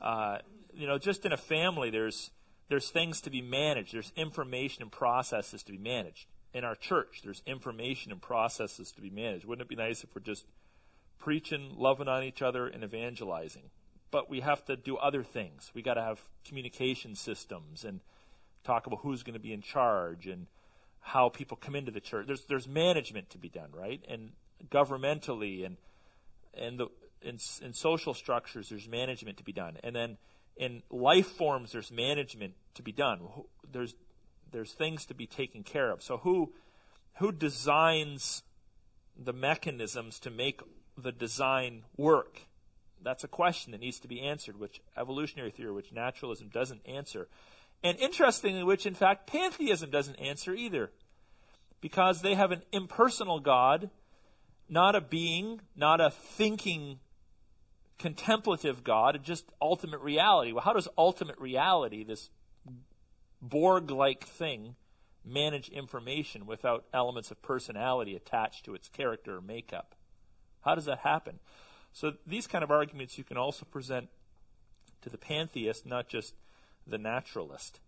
Uh, you know, just in a family, there's there's things to be managed. There's information and processes to be managed. In our church, there's information and processes to be managed. Wouldn't it be nice if we're just preaching, loving on each other, and evangelizing? But we have to do other things. We got to have communication systems and talk about who's going to be in charge and how people come into the church. There's there's management to be done, right? And governmentally and and the in, in social structures, there's management to be done, and then in life forms, there's management to be done. There's there's things to be taken care of. So who who designs the mechanisms to make the design work? That's a question that needs to be answered, which evolutionary theory, which naturalism doesn't answer. And interestingly, which in fact pantheism doesn't answer either. Because they have an impersonal God, not a being, not a thinking contemplative God and just ultimate reality. Well, how does ultimate reality, this Borg like thing, manage information without elements of personality attached to its character or makeup? How does that happen? So, these kind of arguments you can also present to the pantheist, not just the naturalist.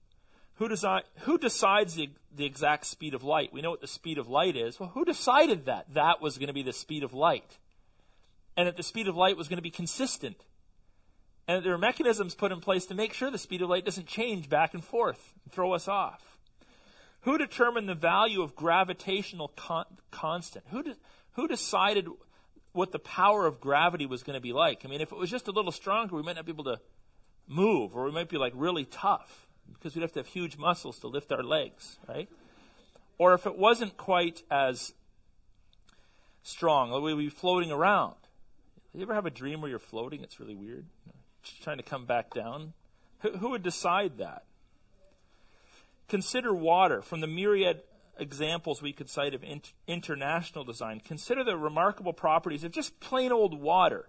Who, desi- who decides the, the exact speed of light? We know what the speed of light is. Well, who decided that that was going to be the speed of light? And that the speed of light was going to be consistent. And that there are mechanisms put in place to make sure the speed of light doesn't change back and forth and throw us off. Who determined the value of gravitational con- constant? Who, de- who decided what the power of gravity was going to be like? I mean, if it was just a little stronger, we might not be able to move, or we might be like really tough because we'd have to have huge muscles to lift our legs, right? Or if it wasn't quite as strong, we'd be floating around. You ever have a dream where you're floating? It's really weird. You know, trying to come back down. Who, who would decide that? Consider water. From the myriad examples we could cite of international design, consider the remarkable properties of just plain old water.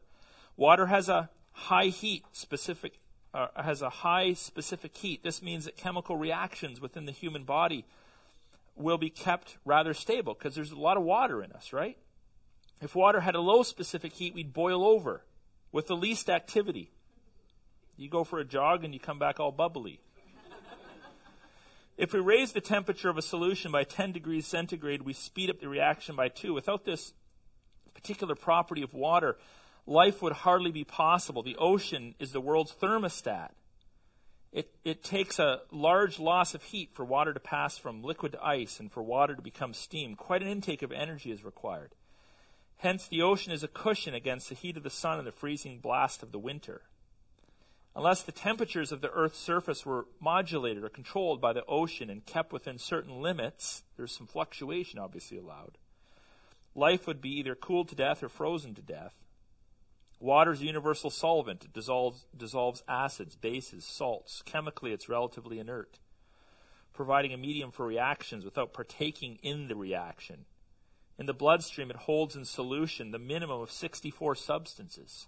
Water has a high heat specific uh, has a high specific heat. This means that chemical reactions within the human body will be kept rather stable because there's a lot of water in us, right? If water had a low specific heat, we'd boil over with the least activity. You go for a jog and you come back all bubbly. If we raise the temperature of a solution by 10 degrees centigrade, we speed up the reaction by 2. Without this particular property of water, life would hardly be possible. The ocean is the world's thermostat. It, it takes a large loss of heat for water to pass from liquid to ice and for water to become steam. Quite an intake of energy is required. Hence, the ocean is a cushion against the heat of the sun and the freezing blast of the winter. Unless the temperatures of the Earth's surface were modulated or controlled by the ocean and kept within certain limits, there's some fluctuation obviously allowed, life would be either cooled to death or frozen to death. Water is a universal solvent. It dissolves, dissolves acids, bases, salts. Chemically, it's relatively inert, providing a medium for reactions without partaking in the reaction. In the bloodstream, it holds in solution the minimum of 64 substances.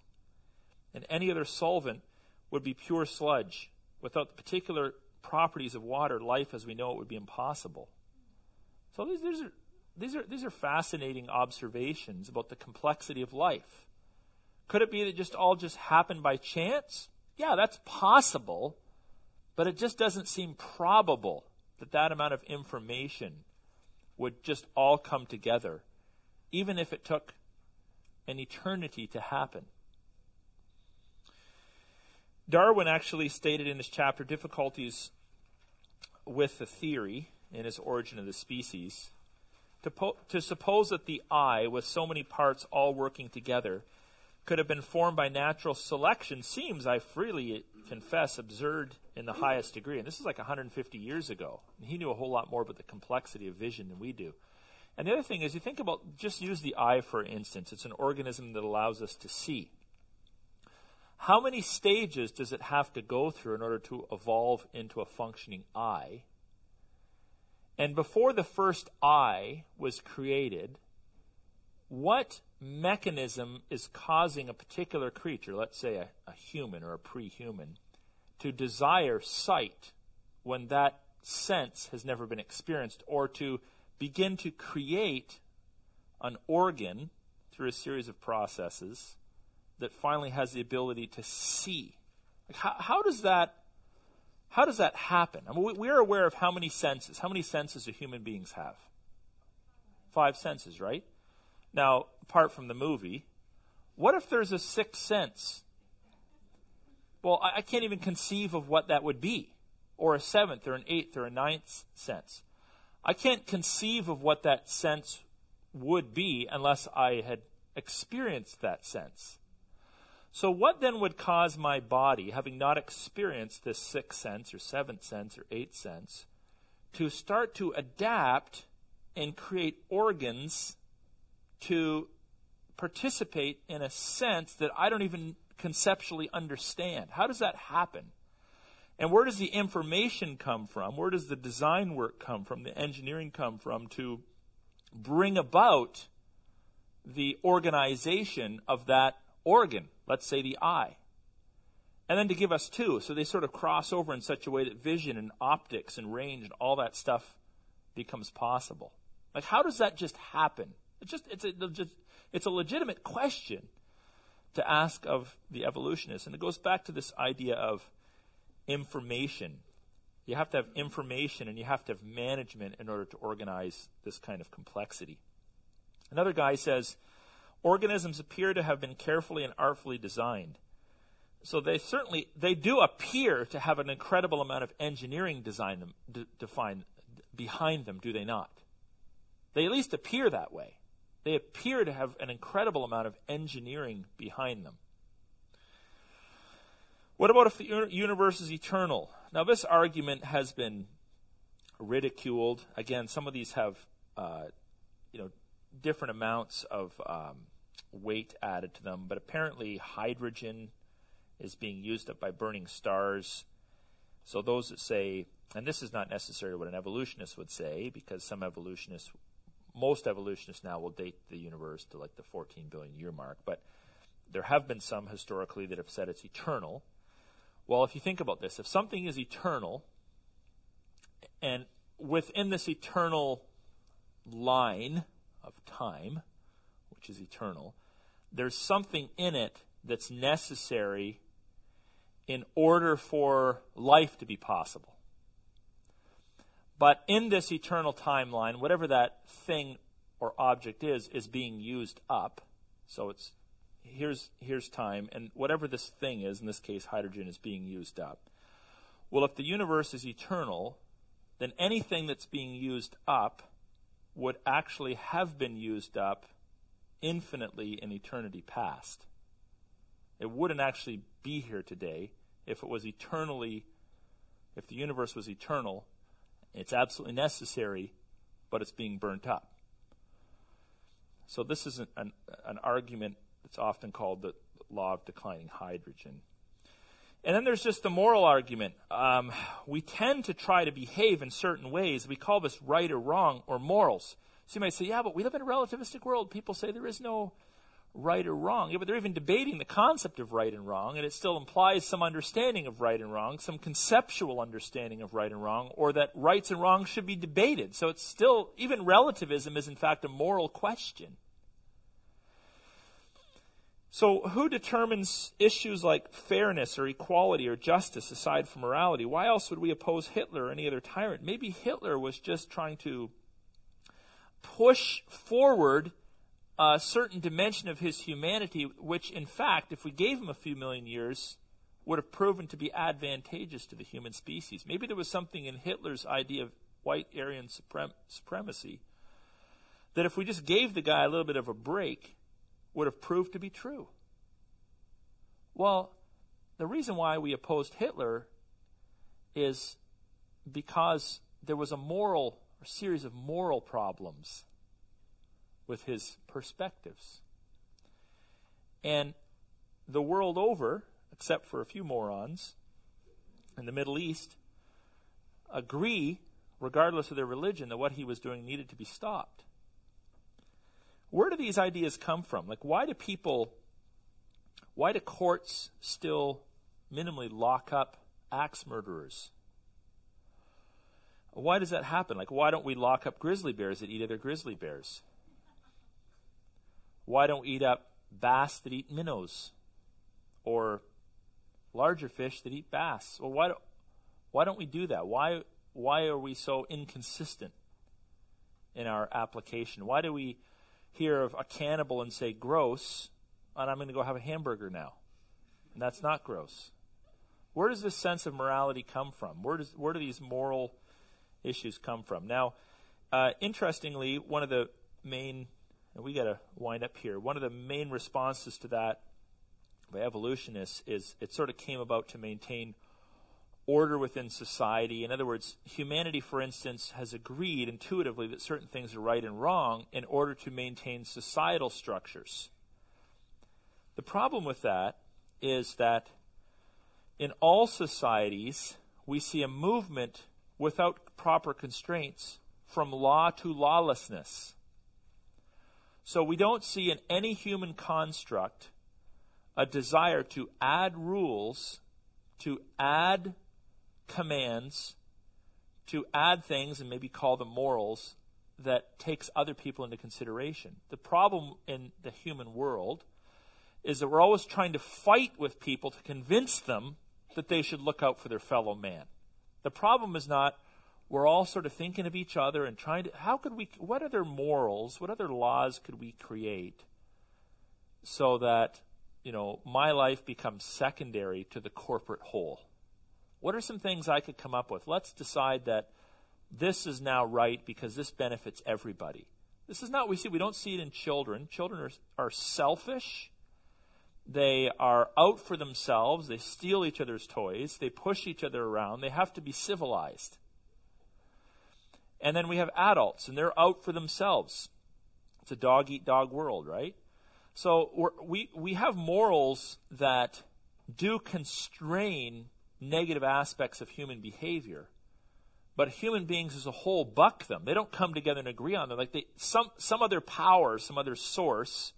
And any other solvent would be pure sludge. Without the particular properties of water, life as we know it would be impossible. So these, these, are, these, are, these are fascinating observations about the complexity of life. Could it be that just all just happened by chance? Yeah, that's possible, but it just doesn't seem probable that that amount of information would just all come together, even if it took an eternity to happen. Darwin actually stated in his chapter difficulties with the theory in his Origin of the Species. To, po- to suppose that the eye, with so many parts all working together, could have been formed by natural selection seems, I freely confess, absurd in the highest degree. And this is like 150 years ago. And he knew a whole lot more about the complexity of vision than we do. And the other thing is, you think about, just use the eye for instance. It's an organism that allows us to see. How many stages does it have to go through in order to evolve into a functioning eye? And before the first eye was created, what mechanism is causing a particular creature, let's say a, a human or a pre human, to desire sight when that sense has never been experienced, or to begin to create an organ through a series of processes that finally has the ability to see. Like how, how does that how does that happen? I mean, we, are aware of how many senses. How many senses do human beings have? Five senses, right? Now, apart from the movie, what if there's a sixth sense? Well, I, I can't even conceive of what that would be, or a seventh, or an eighth, or a ninth sense. I can't conceive of what that sense would be unless I had experienced that sense. So, what then would cause my body, having not experienced this sixth sense, or seventh sense, or eighth sense, to start to adapt and create organs to participate in a sense that I don't even conceptually understand. How does that happen? And where does the information come from? Where does the design work come from? The engineering come from to bring about the organization of that organ, let's say the eye. And then to give us two. So they sort of cross over in such a way that vision and optics and range and all that stuff becomes possible. Like, how does that just happen? It's just it's a it's a legitimate question to ask of the evolutionists, and it goes back to this idea of information. You have to have information and you have to have management in order to organize this kind of complexity. Another guy says organisms appear to have been carefully and artfully designed. So they certainly they do appear to have an incredible amount of engineering design them, d- define, behind them, do they not? They at least appear that way. They appear to have an incredible amount of engineering behind them. What about if the universe is eternal? Now, this argument has been ridiculed. Again, some of these have, uh, you know, different amounts of um, weight added to them, but apparently hydrogen is being used up by burning stars. So those that say, and this is not necessarily what an evolutionist would say, because some evolutionists most evolutionists now will date the universe to like the 14 billion year mark, but there have been some historically that have said it's eternal. Well, if you think about this, if something is eternal, and within this eternal line of time, which is eternal, there's something in it that's necessary in order for life to be possible. But in this eternal timeline, whatever that thing or object is, is being used up. So it's here's here's time, and whatever this thing is, in this case hydrogen, is being used up. Well, if the universe is eternal, then anything that's being used up would actually have been used up infinitely in eternity past. It wouldn't actually be here today if it was eternally, if the universe was eternal. It's absolutely necessary, but it's being burnt up. So this is an, an, an argument that's often called the law of declining hydrogen. And then there's just the moral argument. Um, we tend to try to behave in certain ways. We call this right or wrong or morals. So you might say, yeah, but we live in a relativistic world. People say there is no right or wrong. Yeah, but they're even debating the concept of right and wrong, and it still implies some understanding of right and wrong, some conceptual understanding of right and wrong, or that rights and wrongs should be debated. So it's still, even relativism is in fact a moral question. So, who determines issues like fairness or equality or justice aside from morality? Why else would we oppose Hitler or any other tyrant? Maybe Hitler was just trying to push forward a certain dimension of his humanity, which, in fact, if we gave him a few million years, would have proven to be advantageous to the human species. Maybe there was something in Hitler's idea of white Aryan suprem- supremacy that if we just gave the guy a little bit of a break, would have proved to be true. Well, the reason why we opposed Hitler is because there was a moral, a series of moral problems with his perspectives. And the world over, except for a few morons in the Middle East, agree, regardless of their religion, that what he was doing needed to be stopped. Where do these ideas come from? Like, why do people, why do courts still minimally lock up axe murderers? Why does that happen? Like, why don't we lock up grizzly bears that eat other grizzly bears? Why don't we eat up bass that eat minnows? Or larger fish that eat bass? Well, why, do, why don't we do that? Why, why are we so inconsistent in our application? Why do we hear of a cannibal and say gross, and I'm going to go have a hamburger now? And that's not gross. Where does this sense of morality come from? Where, does, where do these moral issues come from? Now, uh, interestingly, one of the main and we got to wind up here. One of the main responses to that by evolutionists is it sort of came about to maintain order within society. In other words, humanity, for instance, has agreed intuitively that certain things are right and wrong in order to maintain societal structures. The problem with that is that in all societies, we see a movement without proper constraints from law to lawlessness. So we don't see in any human construct a desire to add rules, to add commands, to add things and maybe call them morals that takes other people into consideration. The problem in the human world is that we're always trying to fight with people to convince them that they should look out for their fellow man. The problem is not we're all sort of thinking of each other and trying to how could we what other morals what other laws could we create so that you know my life becomes secondary to the corporate whole? What are some things i could come up with? Let's decide that this is now right because this benefits everybody. This is not we see we don't see it in children. Children are, are selfish. They are out for themselves. They steal each other's toys. They push each other around. They have to be civilized and then we have adults, and they're out for themselves. It's a dog eat dog world, right? So we we have morals that do constrain negative aspects of human behavior, but human beings as a whole buck them. They don't come together and agree on them. Like they, some some other power, some other source,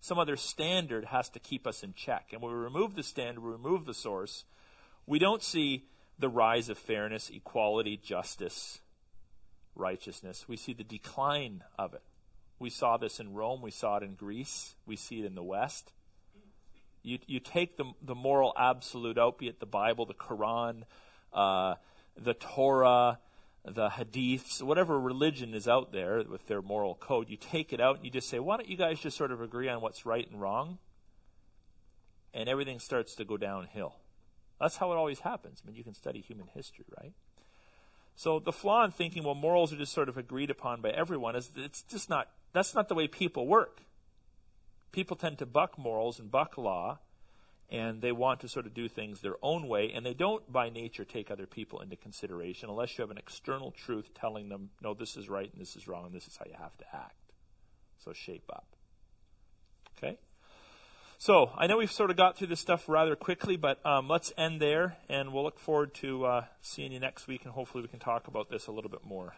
some other standard has to keep us in check. And when we remove the standard, we remove the source. We don't see the rise of fairness, equality, justice, righteousness. We see the decline of it. We saw this in Rome. We saw it in Greece. We see it in the West. You, you take the, the moral absolute out, be it the Bible, the Quran, uh, the Torah, the hadiths, whatever religion is out there with their moral code, you take it out and you just say, why don't you guys just sort of agree on what's right and wrong? And everything starts to go downhill. That's how it always happens. I mean, you can study human history, right? So the flaw in thinking, well, morals are just sort of agreed upon by everyone is it's just not, that's not the way people work. People tend to buck morals and buck law and they want to sort of do things their own way, and they don't by nature take other people into consideration unless you have an external truth telling them, no, this is right and this is wrong and this is how you have to act. So shape up. Okay? So I know we've sort of got through this stuff rather quickly, but um, let's end there, and we'll look forward to uh, seeing you next week, and hopefully we can talk about this a little bit more.